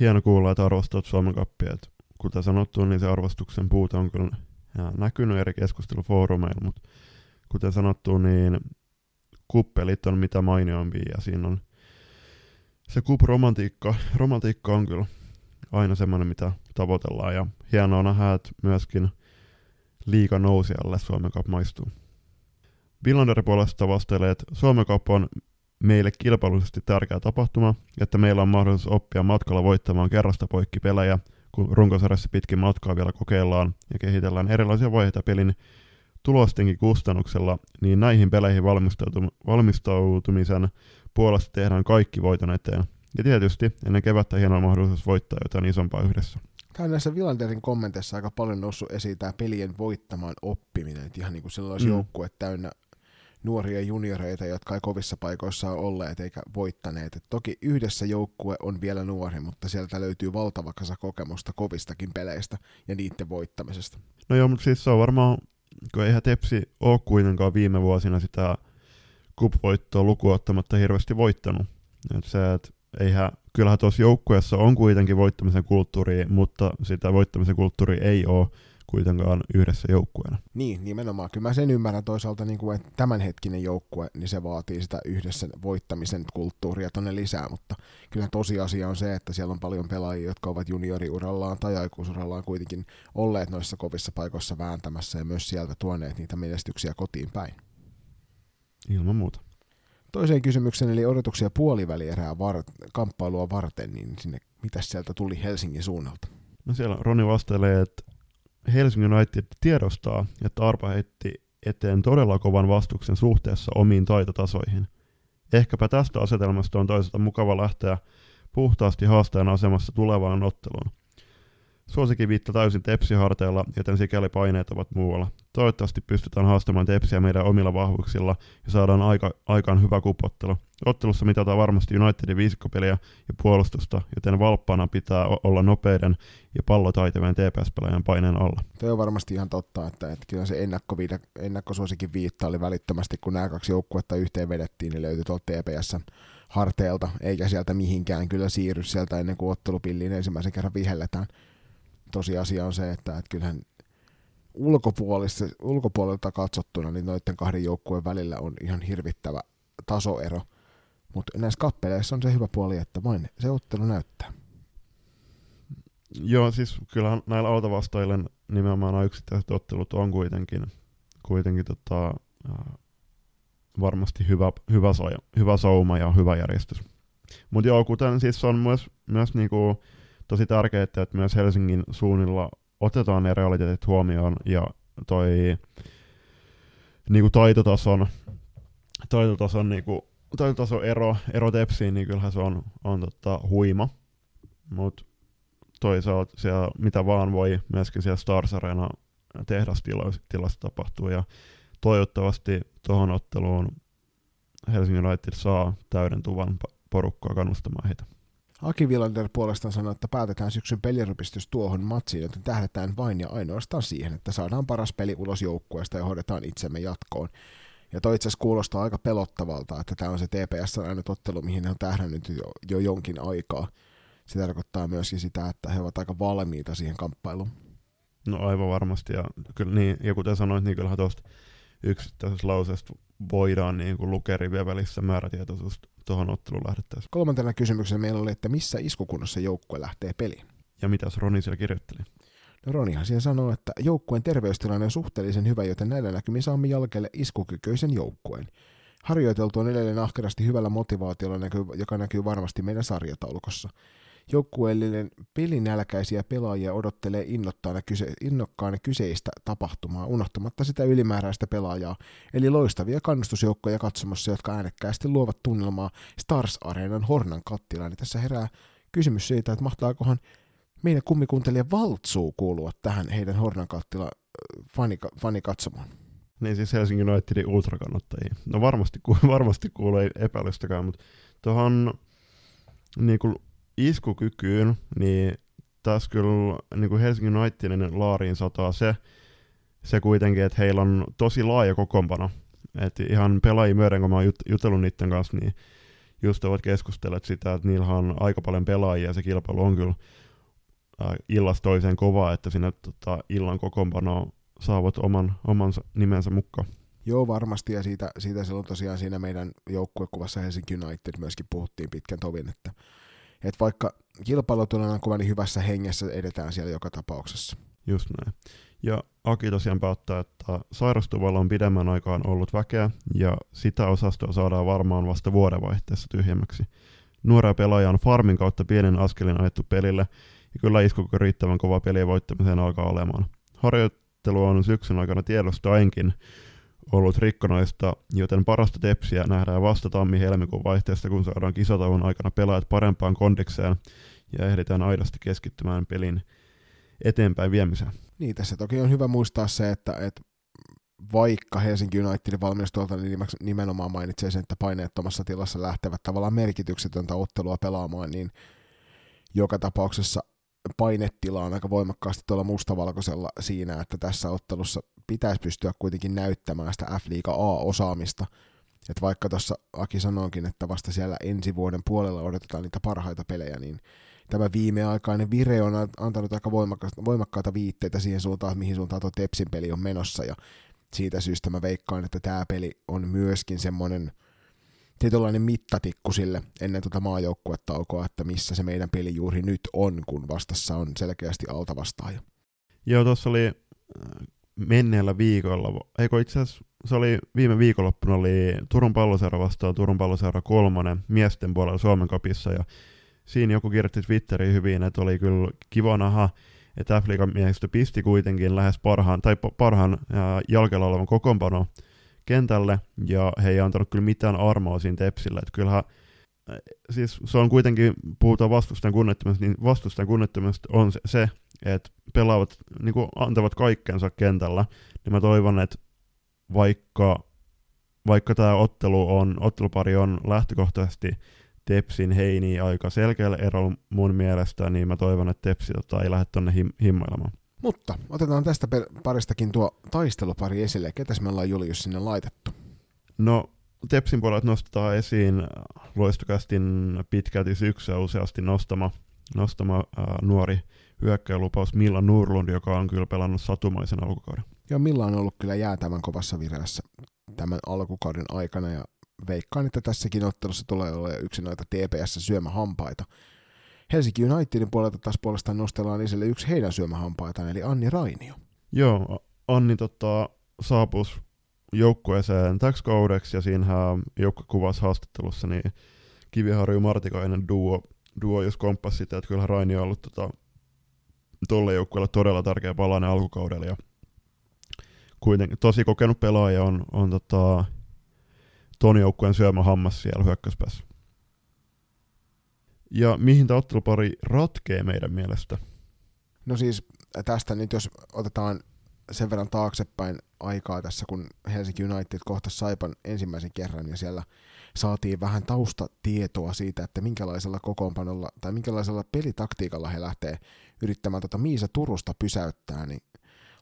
Hieno kuulla, että arvostat Suomen kappia. Et kuten sanottu, niin se arvostuksen puute on kyllä näkynyt eri keskustelufoorumeilla, mutta kuten sanottu, niin kuppelit on mitä mainioimpia ja siinä on se kup-romantiikka romantiikka on kyllä aina semmoinen, mitä tavoitellaan ja hienoa nähdä, että myöskin liika nousijalle Suomen Cup maistuu. Villander puolesta vastailee, että Suomen Cup on meille kilpailullisesti tärkeä tapahtuma, että meillä on mahdollisuus oppia matkalla voittamaan kerrasta poikki pelejä, kun runkosarjassa pitkin matkaa vielä kokeillaan ja kehitellään erilaisia vaiheita pelin tulostenkin kustannuksella, niin näihin peleihin valmistautumisen puolesta tehdään kaikki voiton eteen. Ja tietysti ennen kevättä hieno mahdollisuus voittaa jotain isompaa yhdessä. Tämä on näissä Vilanderin kommenteissa aika paljon noussut esiin tämä pelien voittamaan oppiminen. Että ihan niin kuin sellaisia mm. joukkue täynnä nuoria junioreita, jotka ei kovissa paikoissa ole olleet eikä voittaneet. Et toki yhdessä joukkue on vielä nuori, mutta sieltä löytyy valtava kasa kokemusta kovistakin peleistä ja niiden voittamisesta. No joo, mutta siis se on varmaan, kun eihän Tepsi ole kuitenkaan viime vuosina sitä kup-voittoa lukuottamatta hirveästi voittanut. Et se, et eihän, kyllähän tuossa joukkueessa on kuitenkin voittamisen kulttuuri, mutta sitä voittamisen kulttuuri ei ole kuitenkaan yhdessä joukkueena. Niin, nimenomaan. Kyllä mä sen ymmärrän toisaalta, niin kuin, että tämänhetkinen joukkue, niin se vaatii sitä yhdessä voittamisen kulttuuria tonne lisää, mutta kyllä tosiasia on se, että siellä on paljon pelaajia, jotka ovat junioriurallaan tai aikuisurallaan kuitenkin olleet noissa kovissa paikoissa vääntämässä ja myös sieltä tuoneet niitä menestyksiä kotiin päin. Ilman muuta. Toiseen kysymykseen, eli odotuksia puolivälierää var- kamppailua varten, niin sinne, mitä sieltä tuli Helsingin suunnalta? No siellä Roni vastailee, että Helsingin United tiedostaa, että Arpa heitti eteen todella kovan vastuksen suhteessa omiin taitotasoihin. Ehkäpä tästä asetelmasta on toisaalta mukava lähteä puhtaasti haastajan asemassa tulevaan otteluun. Suosikin viitta täysin tepsiharteilla, joten sikäli paineet ovat muualla. Toivottavasti pystytään haastamaan tepsiä meidän omilla vahvuuksilla ja saadaan aika, aikaan hyvä kupottelu. Ottelussa mitataan varmasti Unitedin viisikkopeliä ja puolustusta, joten valppaana pitää olla nopeiden ja pallotaitavien TPS-pelaajan paineen alla. Tuo on varmasti ihan totta, että, että kyllä se ennakkosuosikin viitta oli välittömästi, kun nämä kaksi joukkuetta yhteen vedettiin, niin löytyi tuolta TPS harteilta, eikä sieltä mihinkään kyllä siirry sieltä ennen kuin ottelupilliin ensimmäisen kerran vihelletään tosiasia on se, että, että kyllähän ulkopuolelta katsottuna niin noiden kahden joukkueen välillä on ihan hirvittävä tasoero. Mutta näissä kappeleissa on se hyvä puoli, että vain se ottelu näyttää. Joo, siis kyllä näillä autovastaajilla nimenomaan nämä yksittäiset ottelut on kuitenkin, kuitenkin tota, varmasti hyvä, hyvä, so, hyvä souma ja hyvä järjestys. Mutta joo, kuten siis on myös, myös niinku, tosi tärkeää, että myös Helsingin suunnilla otetaan ne realiteetit huomioon ja toi niinku taitotason, taitotason, niinku, taitotason ero, ero Tepsiin, niin kyllähän se on, on tota, huima. Mutta toisaalta siellä, mitä vaan voi myöskin siellä Stars Arena tehdastilassa tapahtuu ja toivottavasti tuohon otteluun Helsingin United saa täydentuvan porukkaa kannustamaan heitä. Aki Villander puolestaan sanoi, että päätetään syksyn pelirupistys tuohon matsiin, joten tähdetään vain ja ainoastaan siihen, että saadaan paras peli ulos joukkueesta ja hoidetaan itsemme jatkoon. Ja toi itse asiassa kuulostaa aika pelottavalta, että tämä on se TPS ainut ottelu, mihin he on tähdännyt jo, jo jonkin aikaa. Se tarkoittaa myöskin sitä, että he ovat aika valmiita siihen kamppailuun. No aivan varmasti, ja, kyllä, niin, ja kuten sanoit, niin kyllähän tuosta yksittäisestä lauseesta voidaan niin kuin lukea rivien välissä määrätietoisuus tuohon otteluun lähdettäessä. Kolmantena kysymyksenä meillä oli, että missä iskukunnossa joukkue lähtee peliin? Ja mitäs Roni siellä kirjoitteli? No Ronihan siellä sanoo, että joukkueen terveystilanne on suhteellisen hyvä, joten näillä näkymin saamme jalkeelle iskukykyisen joukkueen. Harjoiteltu on edelleen ahkerasti hyvällä motivaatiolla, joka näkyy varmasti meidän sarjataulukossa. Joukkueellinen pelinälkäisiä pelaajia odottelee innokkaana, kyse, innokkaana kyseistä tapahtumaa, unohtamatta sitä ylimääräistä pelaajaa, eli loistavia kannustusjoukkoja katsomassa, jotka äänekkäästi luovat tunnelmaa Stars Areenan Hornan kattilaan. Niin tässä herää kysymys siitä, että mahtaakohan meidän kummikuntelija Valtsuu kuulua tähän heidän Hornan kattila fanikatsomaan. Niin siis Helsingin Unitedin ultrakannattajia. No varmasti, varmasti kuulee epäilystäkään, mutta tuohon niin kuin iskukykyyn, niin tässä kyllä niin kuin Helsingin Unitedin laariin sataa se, se kuitenkin, että heillä on tosi laaja kokoonpano. Et ihan pelaajia myöden, kun mä oon jut- jutellut niiden kanssa, niin just ovat keskustelleet sitä, että niillä on aika paljon pelaajia ja se kilpailu on kyllä äh, illasta toiseen kovaa, että sinne tota, illan kokoonpano saavat oman, oman nimensä mukaan. Joo, varmasti, ja siitä, siitä silloin tosiaan siinä meidän joukkuekuvassa Helsinki United myöskin puhuttiin pitkän tovin, että, että vaikka kilpailutunnelma on niin hyvässä hengessä edetään siellä joka tapauksessa. Just näin. Ja Aki tosiaan päättää, että sairastuvalla on pidemmän aikaan ollut väkeä, ja sitä osastoa saadaan varmaan vasta vuodenvaihteessa tyhjemmäksi. Nuoria pelaajia on farmin kautta pienen askelin ajettu pelille, ja kyllä iskuko riittävän kova peli voittamiseen alkaa olemaan. Harjoittelu on syksyn aikana tiedostaenkin ollut rikkonaista, joten parasta tepsiä nähdään vasta tammi-helmikuun vaihteesta, kun saadaan kisatauon aikana pelaajat parempaan kondikseen ja ehditään aidosti keskittymään pelin eteenpäin viemiseen. Niin, tässä toki on hyvä muistaa se, että, että vaikka Helsinki Unitedin valmistuolta niin nimenomaan mainitsee sen, että paineettomassa tilassa lähtevät tavallaan merkityksetöntä ottelua pelaamaan, niin joka tapauksessa painetila on aika voimakkaasti tuolla mustavalkoisella siinä, että tässä ottelussa pitäisi pystyä kuitenkin näyttämään sitä F-liiga A-osaamista. Että vaikka tuossa Aki sanoinkin, että vasta siellä ensi vuoden puolella odotetaan niitä parhaita pelejä, niin tämä viimeaikainen vire on antanut aika voimakkaita, viitteitä siihen suuntaan, mihin suuntaan tuo Tepsin peli on menossa, ja siitä syystä mä veikkaan, että tämä peli on myöskin semmoinen tietynlainen mittatikku sille ennen tuota maajoukkuetaukoa, että missä se meidän peli juuri nyt on, kun vastassa on selkeästi alta vastaaja. Joo, tuossa oli menneellä viikolla, eikö itse asiassa se oli viime viikonloppuna oli Turun palloseura vastaan Turun palloseura kolmonen miesten puolella Suomen kapissa ja siinä joku kirjoitti Twitteriin hyvin, että oli kyllä kiva nähdä, että f miehistö pisti kuitenkin lähes parhaan, tai parhaan jalkella olevan kokoonpano kentälle, ja he ei antanut kyllä mitään armoa siinä Tepsille, että kyllähän siis se on kuitenkin, puhutaan vastustajan kunnettomasta, niin vastustajan kunnettomasta on se, se että pelaavat, niin kuin antavat kaikkensa kentällä, niin mä toivon, että vaikka, vaikka tämä ottelu on, ottelupari on lähtökohtaisesti Tepsin heini aika selkeällä erolla mun mielestä, niin mä toivon, että Tepsi tota, ei lähde tonne him- himmailemaan. Mutta otetaan tästä paristakin tuo taistelupari esille. Ketäs me ollaan Julius sinne laitettu? No, Tepsin puolelta nostetaan esiin loistokästin pitkälti syksyä useasti nostama, nostama ää, nuori hyökkäjälupaus Milla Nurlund, joka on kyllä pelannut satumaisen alkukauden. Joo, Milla on ollut kyllä jäätävän kovassa vireessä tämän alkukauden aikana ja veikkaan, että tässäkin ottelussa tulee olla yksi noita TPS syömähampaita. Helsinki Unitedin puolelta taas puolestaan nostellaan esille yksi heidän syömähampaitaan, eli Anni Rainio. Joo, Anni tota, saapus joukkueeseen täksi kaudeksi, ja siinä joukkokuvassa haastattelussa niin Kiviharju Martikainen duo, duo jos komppasi sitä, että kyllähän Raini on ollut tota, tolle joukkueelle todella tärkeä palanen alkukaudella, ja kuitenkin tosi kokenut pelaaja on, on tota, ton joukkueen syömä hammas siellä hyökkäyspäässä. Ja mihin tämä ottelupari ratkee meidän mielestä? No siis tästä nyt jos otetaan sen verran taaksepäin aikaa tässä, kun Helsinki United kohtasi Saipan ensimmäisen kerran ja siellä saatiin vähän taustatietoa siitä, että minkälaisella kokoonpanolla tai minkälaisella pelitaktiikalla he lähtee yrittämään tota Miisa Turusta pysäyttää, niin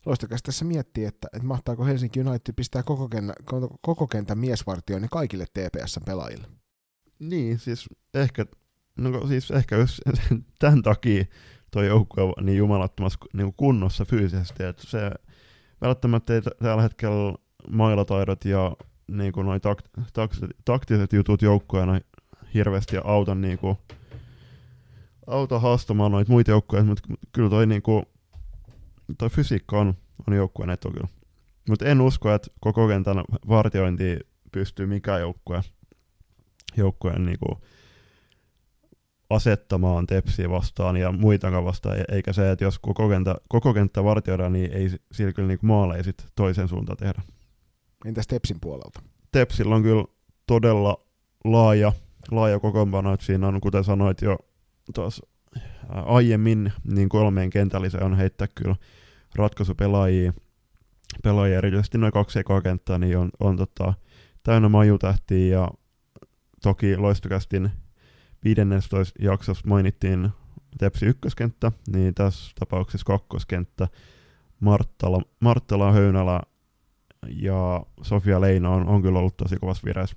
Loistakas tässä miettii, että, että mahtaako Helsinki United pistää koko kentän, koko kentän miesvartioon kaikille TPS-pelaajille. Niin, siis ehkä, no siis ehkä jos (laughs) tämän takia tuo joukkue on niin jumalattomassa niin kunnossa fyysisesti, että se välttämättä ei tällä hetkellä mailataidot ja niin kuin noi takt, taktiset, taktiset jutut joukkueena hirveästi auta niin kuin, auta haastamaan noita muita joukkueita, mutta kyllä toi, niin kuin, toi fysiikka on, on joukkueen etu kyllä. Mutta en usko, että koko kentän vartiointi pystyy mikään joukkue joukkueen niin kuin, asettamaan tepsiä vastaan ja muitakaan vastaan, e- eikä se, että jos koko kenttä, koko kenttä vartioidaan, niin ei sillä kyllä niin maaleja sit toisen suuntaan tehdä. Entäs Tepsin puolelta? Tepsillä on kyllä todella laaja, laaja kokoonpano, että siinä on, kuten sanoit jo tuossa aiemmin, niin kolmeen kentälliseen on heittää kyllä ratkaisupelaajia, pelaajia, erityisesti noin kaksi ekaa kenttää, niin on, on tota, täynnä majutähtiä ja toki loistokästin 15 jaksossa mainittiin Tepsi ykköskenttä, niin tässä tapauksessa kakkoskenttä Marttala, Marttala Höynälä ja Sofia Leino on, on kyllä ollut tosi kovassa vireessä.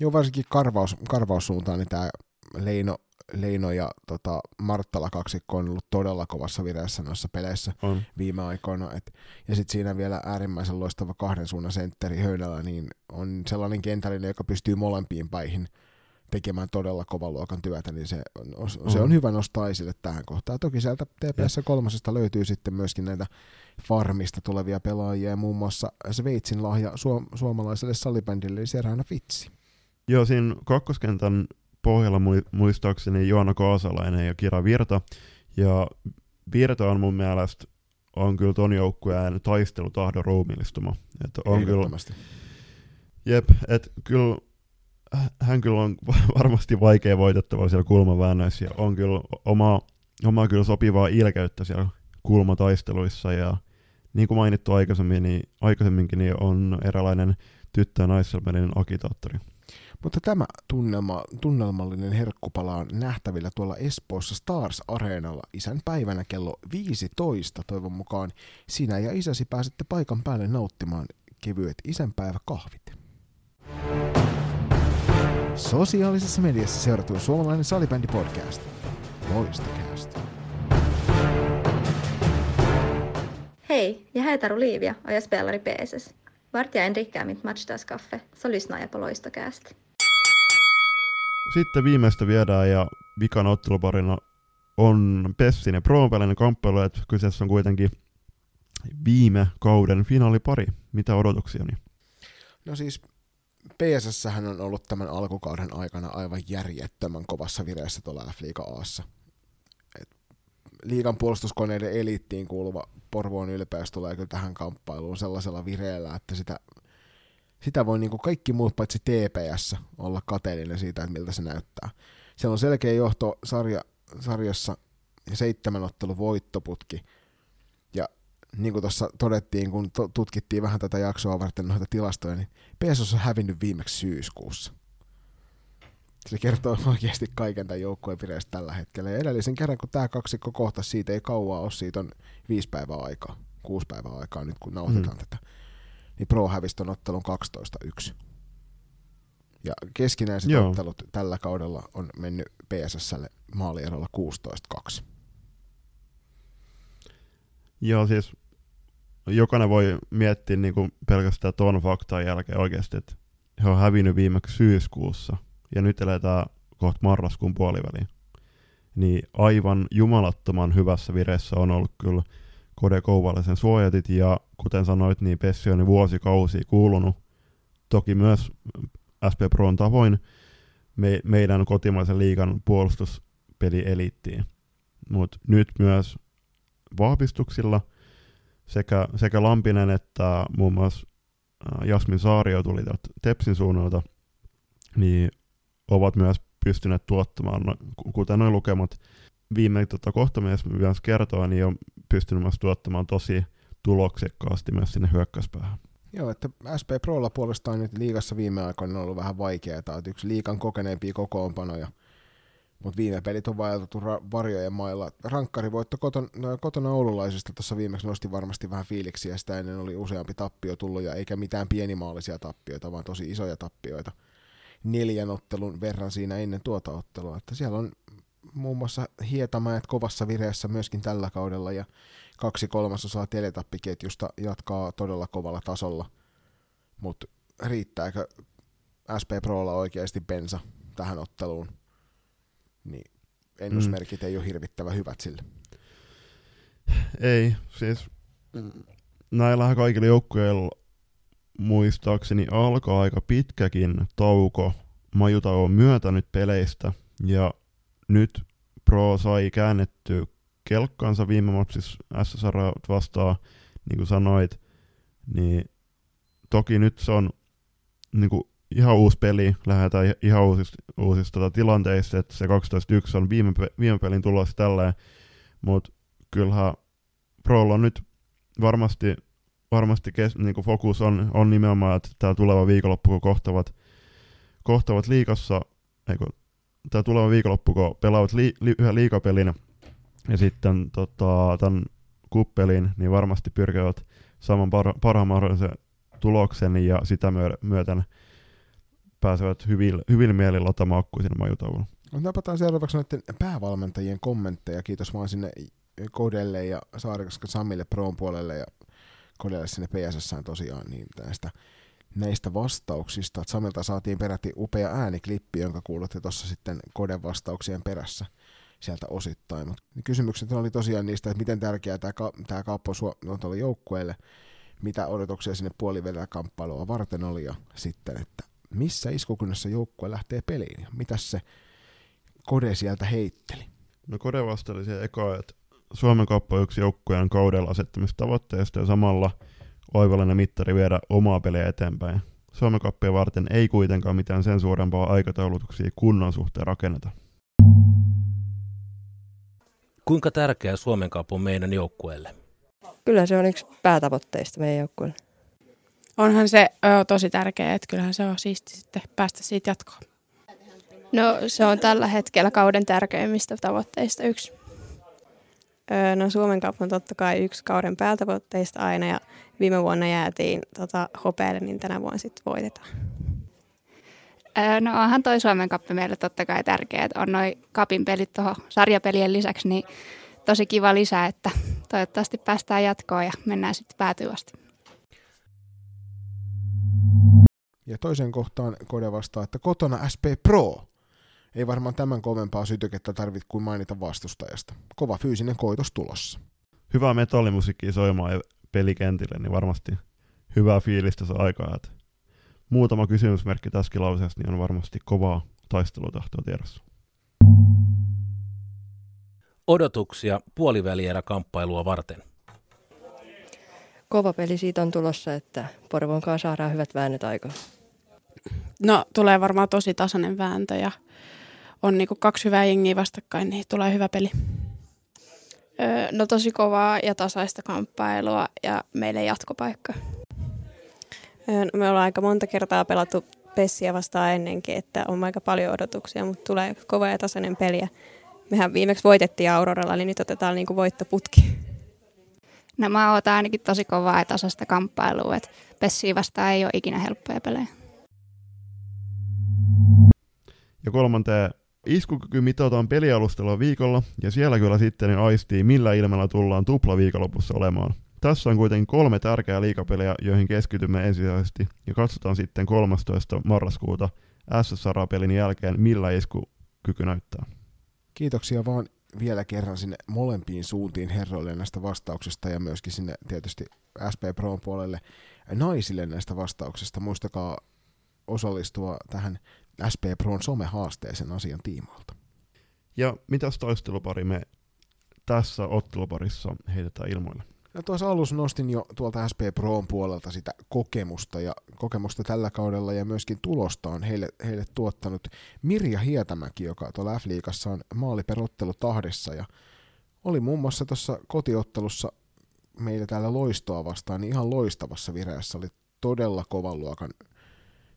Joo, varsinkin karvaus, karvaussuuntaan, niin tämä Leino, Leino ja tota, Marttala kaksikko on ollut todella kovassa vireessä noissa peleissä On. viime aikoina. Et, ja sitten siinä vielä äärimmäisen loistava kahden suunnan sentteri Höynälä, niin on sellainen kentällinen, joka pystyy molempiin päihin tekemään todella kovan luokan työtä, niin se on, se on hyvä nostaa esille tähän kohtaan. Toki sieltä TPS kolmosesta löytyy sitten myöskin näitä farmista tulevia pelaajia, ja muun muassa Sveitsin lahja suom- suomalaiselle salibändille, eli Serhana Fitsi. Joo, siinä kakkoskentän pohjalla muistaakseni Joona Kaasalainen ja Kira Virta. Ja Virta on mun mielestä on kyllä ton joukkueen taistelutahdon ruumiillistuma. Että on kyllä, jep, et kyllä hän kyllä on varmasti vaikea voitettava siellä kulmaväännöissä ja on kyllä oma, oma kyllä sopivaa ilkeyttä siellä kulmataisteluissa ja niin kuin mainittu aikaisemmin, niin, aikaisemminkin, niin on eräänlainen tyttö- ja naisselmeinen agitaattori. Mutta tämä tunnelma, tunnelmallinen herkkupala on nähtävillä tuolla Espoossa Stars Areenalla isän päivänä kello 15. Toivon mukaan sinä ja isäsi pääsette paikan päälle nauttimaan kevyet isänpäiväkahvit. Sosiaalisessa mediassa seurattu suomalainen salibändi podcast. Loistokäästä. Hej, jag heter Olivia och jag spelar i PSS. Vart jag än dricker mitt matchdagskaffe så lyssnar jag på Loistokääst. Sitten viimeistä viedään ja vikan otteluparina on Pessin ja Proon välinen kamppailu, että kyseessä on kuitenkin viime kauden finaalipari. Mitä odotuksia? Niin? No siis PSS on ollut tämän alkukauden aikana aivan järjettömän kovassa vireessä tuolla F-liiga Aassa. Liigan puolustuskoneiden eliittiin kuuluva Porvoon ylpeys tulee kyllä tähän kamppailuun sellaisella vireellä, että sitä, sitä voi niin kuin kaikki muut paitsi TPS olla kateellinen siitä, että miltä se näyttää. Siellä on selkeä johto sarja, sarjassa ja seitsemän ottelu voittoputki – niin kuin tuossa todettiin, kun to- tutkittiin vähän tätä jaksoa varten noita tilastoja, niin PSOS on hävinnyt viimeksi syyskuussa. Se kertoo oikeasti kaiken tämän joukkueen vireistä tällä hetkellä. Ja edellisen kerran, kun tämä kaksikko kohta siitä ei kauaa ole, siitä on viisi päivää aikaa, kuusi päivää aikaa nyt, kun nauhoitetaan mm. tätä. Niin Pro hävisi ton ottelun 12-1. Ja keskinäiset Joo. ottelut tällä kaudella on mennyt PSSlle maalierolla 16-2. Joo, siis jokainen voi miettiä niin kuin pelkästään tuon faktan jälkeen oikeasti, että he on hävinnyt viimeksi syyskuussa ja nyt eletään kohta marraskuun puoliväliin. Niin aivan jumalattoman hyvässä vireessä on ollut kyllä Kode Kouvalaisen suojatit ja kuten sanoit, niin Pessi on vuosikausia kuulunut toki myös SP Proon tavoin me, meidän kotimaisen liigan puolustuspeli eliittiin. Mutta nyt myös vahvistuksilla sekä, sekä Lampinen että muun muassa Jasmin Saario tuli Tepsin suunnalta, niin ovat myös pystyneet tuottamaan, no, kuten noin lukemat viime tota, kohta myös kertoo, niin on pystynyt myös tuottamaan tosi tuloksekkaasti myös sinne hyökkäyspäähän. Joo, että SP Prolla puolestaan nyt liigassa viime aikoina on ollut vähän vaikeaa, että yksi liikan kokeneempia kokoonpanoja – mutta viime pelit on vaeltettu ra- varjojen mailla. Rankkarivoitto kotona, no, kotona oululaisista tuossa viimeksi nosti varmasti vähän fiiliksiä, sitä ennen oli useampi tappio tullut, ja eikä mitään pienimaalisia tappioita, vaan tosi isoja tappioita neljän ottelun verran siinä ennen tuota ottelua. Että siellä on muun muassa Hietamäet kovassa vireessä myöskin tällä kaudella, ja kaksi kolmasosaa teletappiketjusta jatkaa todella kovalla tasolla. Mutta riittääkö SP Prolla oikeasti bensa tähän otteluun? Niin ennusmerkit mm. ei ole hirvittävän hyvät sille. Ei, siis näillä kaikilla joukkueilla muistaakseni alkaa aika pitkäkin tauko majutauon myötä nyt peleistä, ja nyt Pro sai käännetty kelkkansa viime matsissa SSR vastaan, niin kuin sanoit, niin toki nyt se on niin kuin ihan uusi peli, lähdetään ihan uusista, uusista tota, tilanteista, että se 12-1 on viime, viime pelin tulossa tälleen, mutta kyllähän Prolla on nyt varmasti, varmasti kes, niin kuin fokus on, on nimenomaan, että tämä tuleva viikonloppu, kun kohtavat, kohtavat liikassa, tämä tuleva viikonloppu, kun pelaavat li, li, yhden liikapelin ja sitten tota, tämän kuppelin, niin varmasti pyrkivät saamaan par, parhaan mahdollisen tuloksen ja sitä myöten pääsevät hyvillä, hyvillä mielillä ottamaan akkuun sinne majutauluun. Napataan seuraavaksi näiden päävalmentajien kommentteja. Kiitos vaan sinne Kodelle ja Saarikoska Samille Proon puolelle ja Kodelle sinne PSS tosiaan niin näistä, näistä vastauksista. Samilta saatiin peräti upea ääniklippi, jonka kuulutte tuossa sitten Koden vastauksien perässä sieltä osittain. Mut kysymykset oli tosiaan niistä, että miten tärkeää tämä, ka- tämä kauppa on tuolle joukkueelle, mitä odotuksia sinne puolivälillä kamppailua varten oli ja sitten, että missä iskukunnassa joukkue lähtee peliin ja mitä se Kode sieltä heitteli. No Kode vastasi siihen eka, että Suomen kauppa on yksi joukkueen kaudella asettamista tavoitteista ja samalla oivallinen mittari viedä omaa peliä eteenpäin. Suomen kappia varten ei kuitenkaan mitään sen suurempaa aikataulutuksia kunnon suhteen rakenneta. Kuinka tärkeä Suomen kauppa on meidän joukkueelle? Kyllä se on yksi päätavoitteista meidän joukkueelle. Onhan se ö, tosi tärkeää, että kyllähän se on siisti sitten päästä siitä jatkoon. No se on tällä hetkellä kauden tärkeimmistä tavoitteista yksi. Öö, no Suomen Cup on totta kai yksi kauden päätavoitteista aina ja viime vuonna jäätiin tota, hopealle, niin tänä vuonna sitten voitetaan. Öö, no onhan toi Suomen Cup meille totta kai tärkeä, että on noin kapin pelit tuohon sarjapelien lisäksi, niin tosi kiva lisää, että toivottavasti päästään jatkoon ja mennään sitten päätyvästi. Ja toisen kohtaan Kode vastaa, että kotona SP Pro. Ei varmaan tämän kovempaa sytykettä tarvitse kuin mainita vastustajasta. Kova fyysinen koitos tulossa. Hyvää metallimusiikkia soimaan pelikentille, niin varmasti hyvää fiilistä saa aikaa. Että muutama kysymysmerkki tässäkin lauseessa, niin on varmasti kovaa taistelutahtoa tiedossa. Odotuksia puolivälierä kamppailua varten. Kova peli siitä on tulossa, että Porvon kanssa saadaan hyvät väännöt aikaan. No tulee varmaan tosi tasainen vääntö ja on niinku kaksi hyvää jengiä vastakkain, niin tulee hyvä peli. Öö, no tosi kovaa ja tasaista kamppailua ja meille jatkopaikka. Öö, no me ollaan aika monta kertaa pelattu Pessiä vastaan ennenkin, että on aika paljon odotuksia, mutta tulee kova ja tasainen peli. Mehän viimeksi voitettiin Auroralla, niin nyt otetaan niinku voittoputki. No mä otan ainakin tosi kovaa ja tasaista kamppailua, että Pessiä vastaan ei ole ikinä helppoja pelejä. Ja kolmanteen iskukyky mitataan pelialustella viikolla, ja siellä kyllä sitten aistii, millä ilmellä tullaan tupla viikonlopussa olemaan. Tässä on kuitenkin kolme tärkeää liikapeliä, joihin keskitymme ensisijaisesti, ja katsotaan sitten 13. marraskuuta SSR-pelin jälkeen, millä iskukyky näyttää. Kiitoksia vaan vielä kerran sinne molempiin suuntiin herroille näistä vastauksista ja myöskin sinne tietysti SP Pro puolelle naisille näistä vastauksista. Muistakaa osallistua tähän SP Proon somehaasteeseen asian tiimoilta. Ja mitäs taistelupari me tässä otteluparissa heitetään ilmoille? No tuossa alussa nostin jo tuolta SP Proon puolelta sitä kokemusta ja kokemusta tällä kaudella ja myöskin tulosta on heille, heille tuottanut Mirja Hietämäki, joka tuolla F-liigassa on maaliperottelu tahdessa ja oli muun muassa tuossa kotiottelussa meillä täällä loistoa vastaan niin ihan loistavassa vireessä. Oli todella kovan luokan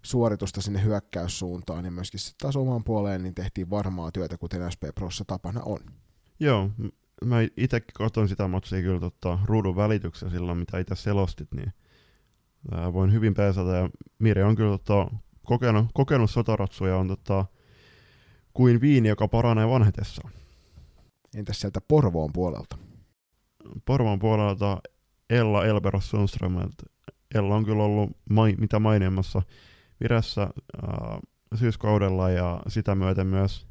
suoritusta sinne hyökkäyssuuntaan ja myöskin sitten taas omaan puoleen niin tehtiin varmaa työtä, kuten SP Prossa tapana on. Joo, mä itsekin katson sitä matsia kyllä tota, ruudun välityksessä silloin, mitä itse selostit, niin ää, voin hyvin peesata. Ja Mirja on kyllä tota, kokenut, kokenut sotaratsuja, on tota, kuin viini, joka paranee vanhetessaan. Entäs sieltä Porvoon puolelta? Porvoon puolelta Ella Elberos Sundström. Ella on kyllä ollut mai, mitä maineimmassa virässä äh, syyskaudella ja sitä myöten myös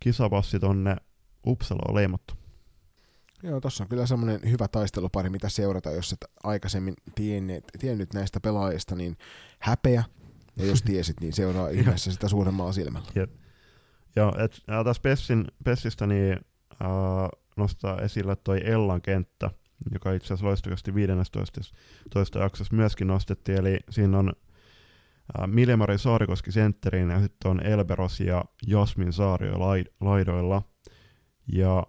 kisapassi tonne Uppsala on leimattu. Joo, tuossa on kyllä semmoinen hyvä taistelupari, mitä seurata, jos et aikaisemmin tiennyt, tiennyt näistä pelaajista, niin häpeä, ja jos (laughs) tiesit, niin seuraa ihmeessä sitä suuremmalla silmällä. Jep. Ja, et, tässä Pessin, Pessistä niin, ää, nostaa esille toi Ellan kenttä, joka itse asiassa loistokasti 15 toista jaksossa myöskin nostettiin, eli siinä on Miljamari Saarikoski sentteriin ja sitten on Elberos ja Jasmin Saario laid, laidoilla. Ja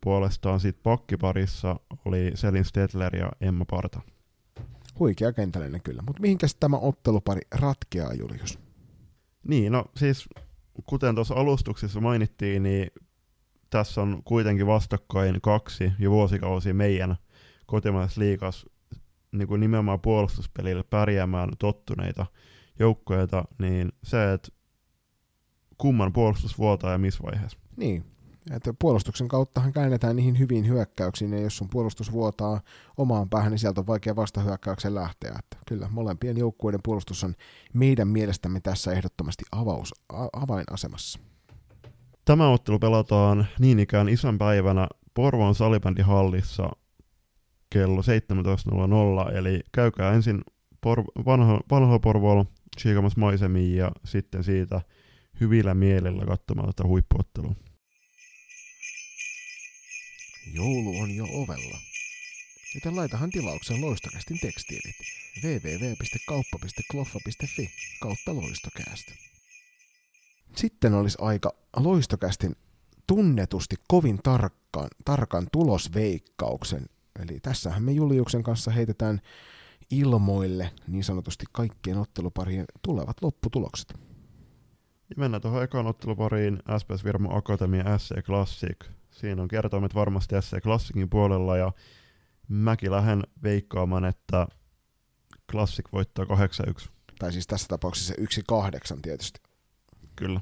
puolestaan sitten pakkiparissa oli Selin Stetler ja Emma Parta. Huikea kentällinen kyllä, mutta mihinkäs tämä ottelupari ratkeaa, Julius? Niin, no siis kuten tuossa alustuksessa mainittiin, niin tässä on kuitenkin vastakkain kaksi jo vuosikausi meidän kotimaisessa liikas niin kuin nimenomaan puolustuspelille pärjäämään tottuneita joukkoja, niin se, että kumman puolustus vuotaa ja missä vaiheessa. Niin, että puolustuksen kauttahan käännetään niihin hyviin hyökkäyksiin, ja jos sun puolustus vuotaa omaan päähän, niin sieltä on vaikea vastahyökkäyksen lähteä. Että kyllä molempien joukkueiden puolustus on meidän mielestämme tässä ehdottomasti avaus, a- avainasemassa. Tämä ottelu pelataan niin ikään isänpäivänä Porvoon salibändihallissa kello 17.00, eli käykää ensin Por- vanha, vanha Porvoolla tsiikamassa maisemiin ja sitten siitä hyvillä mielellä katsomaan tätä huippuottelua. Joulu on jo ovella. Joten laitahan tilaukseen loistokästin tekstiilit www.kauppa.kloffa.fi kautta loistokääst. Sitten olisi aika loistokästin tunnetusti kovin tarkkaan, tarkan tulosveikkauksen. Eli tässähän me Juliuksen kanssa heitetään ilmoille niin sanotusti kaikkien otteluparien tulevat lopputulokset. Ja mennään tuohon ekaan ottelupariin SPS Virmo Akatemia SC Classic. Siinä on kertoimet varmasti SC Classicin puolella ja mäkin lähden veikkaamaan, että Classic voittaa 8-1. Tai siis tässä tapauksessa 1-8 tietysti. Kyllä.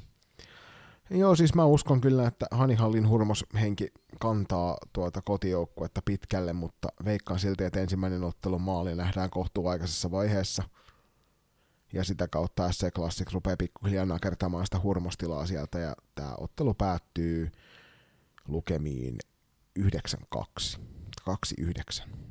Joo, siis mä uskon kyllä, että Hanihallin hurmoshenki kantaa tuota kotijoukkuetta pitkälle, mutta veikkaan silti, että ensimmäinen ottelu maali nähdään kohtuuaikaisessa vaiheessa. Ja sitä kautta SC Classic rupeaa pikkuhiljaa nakertamaan sitä hurmostilaa sieltä, ja tämä ottelu päättyy lukemiin 9-2. 2-9.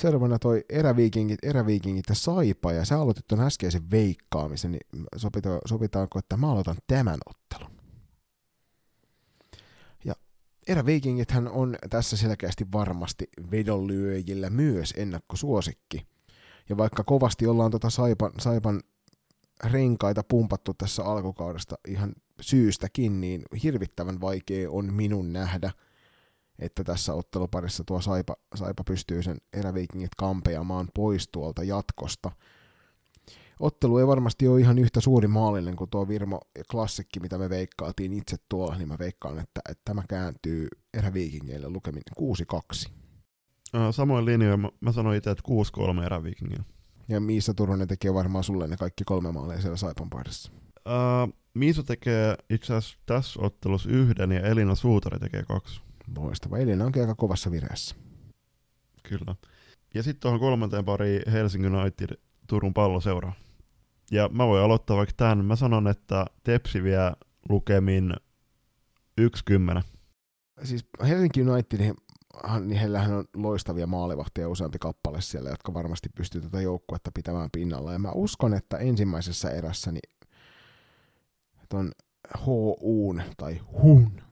Seuraavana toi eräviikingit, eräviikingit ja Saipa, ja sä aloitit ton äskeisen veikkaamisen, niin sopita, sopitaanko, että mä aloitan tämän ottelun? Ja eräviikingithän on tässä selkeästi varmasti vedonlyöjillä myös ennakkosuosikki. Ja vaikka kovasti ollaan tota Saipan, Saipan renkaita pumpattu tässä alkukaudesta ihan syystäkin, niin hirvittävän vaikea on minun nähdä – että tässä otteluparissa tuo Saipa, Saipa pystyy sen eräviikingit kampeamaan pois tuolta jatkosta. Ottelu ei varmasti ole ihan yhtä suuri maallinen kuin tuo Virmo klassikki, mitä me veikkaatiin itse tuolla, niin mä veikkaan, että, että tämä kääntyy eräviikingeille lukemin 6-2. Samoin linjoin, mä, mä sanoin itse, että 6-3 eräviikingille. Ja Miisa Turunen tekee varmaan sulle ne kaikki kolme maalia siellä Saipan paidassa. Uh, Miisa tekee itse asiassa tässä ottelussa yhden ja Elina Suutari tekee kaksi. Loistava. Elina onkin aika kovassa vireessä. Kyllä. Ja sitten tuohon kolmanteen pari Helsingin United Turun palloseura. Ja mä voin aloittaa vaikka tämän. Mä sanon, että Tepsi vie lukemin 1-10. Siis Helsinki United, niin heillähän on loistavia maalivahtia useampi kappale siellä, jotka varmasti pystyy tätä joukkuetta pitämään pinnalla. Ja mä uskon, että ensimmäisessä erässä niin ton HUn tai HUn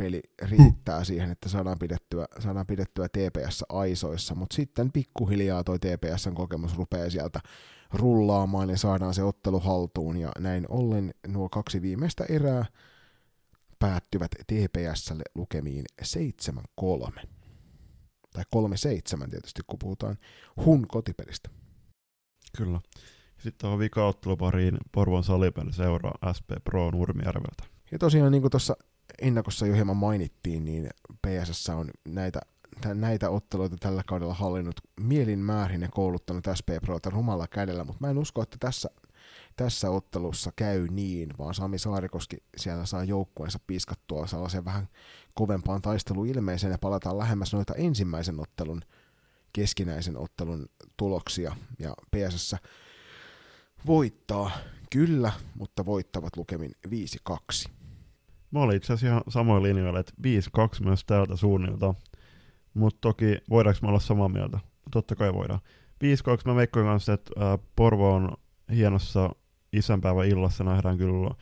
peli riittää siihen, että saadaan pidettyä, saadaan pidettyä TPS aisoissa, mutta sitten pikkuhiljaa toi TPSn kokemus rupeaa sieltä rullaamaan ja saadaan se ottelu haltuun ja näin ollen nuo kaksi viimeistä erää päättyvät TPSlle lukemiin 7-3. Tai 3-7 tietysti, kun puhutaan Hun kotipelistä. Kyllä. Sitten on vika-ottelupariin Porvon salipeli seuraa SP Pro Nurmijärveltä. Ja tosiaan niin kuin tuossa ennakossa jo hieman mainittiin, niin PSS on näitä, näitä otteluita tällä kaudella hallinnut mielin määrin ja kouluttanut SP Prota rumalla kädellä, mutta mä en usko, että tässä, tässä ottelussa käy niin, vaan Sami Saarikoski siellä saa joukkueensa piskattua sellaisen vähän kovempaan taisteluilmeeseen ja palataan lähemmäs noita ensimmäisen ottelun, keskinäisen ottelun tuloksia ja PSS voittaa kyllä, mutta voittavat lukemin 5-2. Mä olin itse asiassa ihan samoin linjoilla, että 5-2 myös täältä suunnilta. Mutta toki voidaanko me olla samaa mieltä? Totta kai voidaan. 5-2 mä veikkoin kanssa, että Porvo on hienossa isänpäivän illassa nähdään kyllä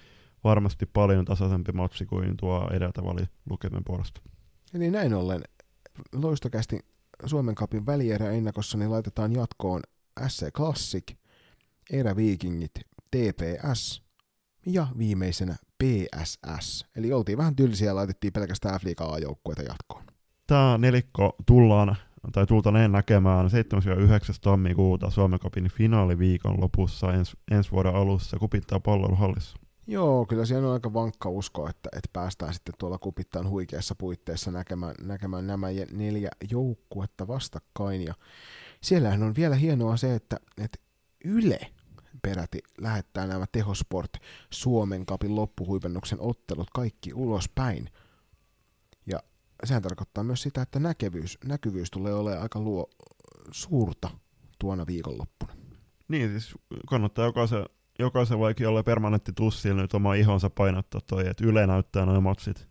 varmasti paljon tasaisempi matsi kuin tuo edeltävä oli lukemen puolesta. Eli näin ollen loistokästi Suomen kapin välierä ennakossa niin laitetaan jatkoon SC Classic, Eräviikingit, TPS ja viimeisenä PSS. Eli oltiin vähän tylsiä ja laitettiin pelkästään f joukkueita jatkoon. Tämä nelikko tullaan tai tultaneen näkemään 7-9. tammikuuta Suomen Cupin finaaliviikon lopussa ens, ensi vuoden alussa kupittaa palloiluhallissa. Joo, kyllä siellä on aika vankka usko, että, että päästään sitten tuolla kupittaan huikeassa puitteissa näkemään, näkemään nämä neljä joukkuetta vastakkain. Ja siellähän on vielä hienoa se, että, että Yle peräti lähettää nämä Tehosport Suomen kapin loppuhuipennuksen ottelut kaikki ulospäin. Ja sehän tarkoittaa myös sitä, että näkevyys, näkyvyys tulee olemaan aika luo suurta tuona viikonloppuna. Niin, siis kannattaa jokaisen, jokaisen vaikka olla permanentti tussilla nyt oma ihonsa painottaa toi, että Yle näyttää noin matsit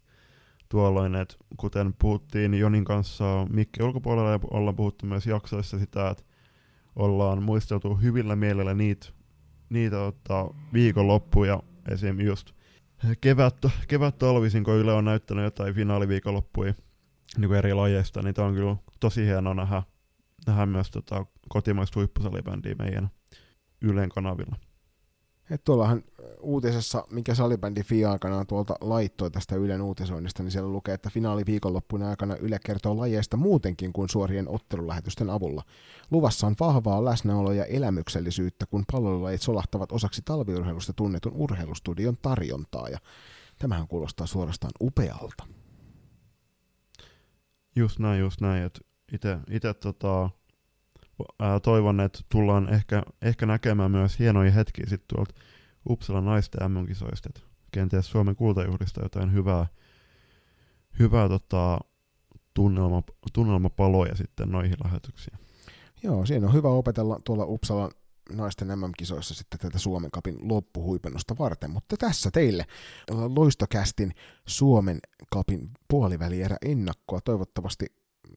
tuolloin, että kuten puhuttiin Jonin kanssa Mikki ulkopuolella ja ollaan puhuttu myös jaksoissa sitä, että ollaan muisteltu hyvillä mielellä niitä, niitä ottaa viikonloppuja, esim. just kevät, kevät talvisin, kun Yle on näyttänyt jotain finaaliviikonloppuja niin eri lajeista, niin tämä on kyllä tosi hienoa nähdä, nähdä myös tota, kotimaista huippusalibändiä meidän Ylen kanavilla. Et tuollahan uutisessa, mikä salibändi FI aikana tuolta laittoi tästä Ylen uutisoinnista, niin siellä lukee, että finaali viikonloppuna aikana Yle kertoo lajeista muutenkin kuin suorien ottelulähetysten avulla. Luvassa on vahvaa läsnäoloa ja elämyksellisyyttä, kun pallolajit solahtavat osaksi talviurheilusta tunnetun urheilustudion tarjontaa, ja tämähän kuulostaa suorastaan upealta. Just näin, just näin, että itse tota, toivon, että tullaan ehkä, ehkä näkemään myös hienoja hetkiä sitten tuolta Uppsala naisten MM-kisoista, että kenties Suomen kultajuhlista jotain hyvää, hyvää tota, tunnelma, tunnelmapaloja sitten noihin lähetyksiin. Joo, siinä on hyvä opetella tuolla Uppsalan naisten MM-kisoissa sitten tätä Suomen kapin loppuhuipennusta varten, mutta tässä teille loistokästin Suomen kapin puolivälierä ennakkoa. Toivottavasti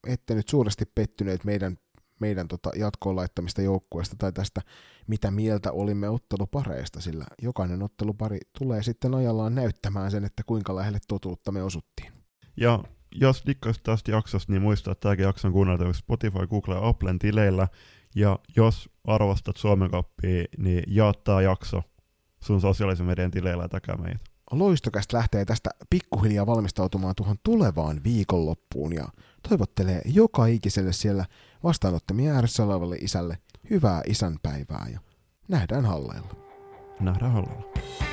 ette nyt suuresti pettyneet meidän meidän tota jatkoon laittamista joukkueesta tai tästä, mitä mieltä olimme ottelupareista, sillä jokainen ottelupari tulee sitten ajallaan näyttämään sen, että kuinka lähelle totuutta me osuttiin. Ja jos dikkasit tästä jaksosta, niin muista, että tämäkin jakson kuunneltavissa Spotify, Google ja Applen tileillä. Ja jos arvostat Suomen kappia, niin jaa tämä jakso sun sosiaalisen median tileillä ja takaa meitä. Loistokästä lähtee tästä pikkuhiljaa valmistautumaan tuohon tulevaan viikonloppuun ja toivottelee joka ikiselle siellä vastaanottamien ääressä olevalle isälle hyvää isänpäivää ja nähdään halleilla. Nähdään halleilla.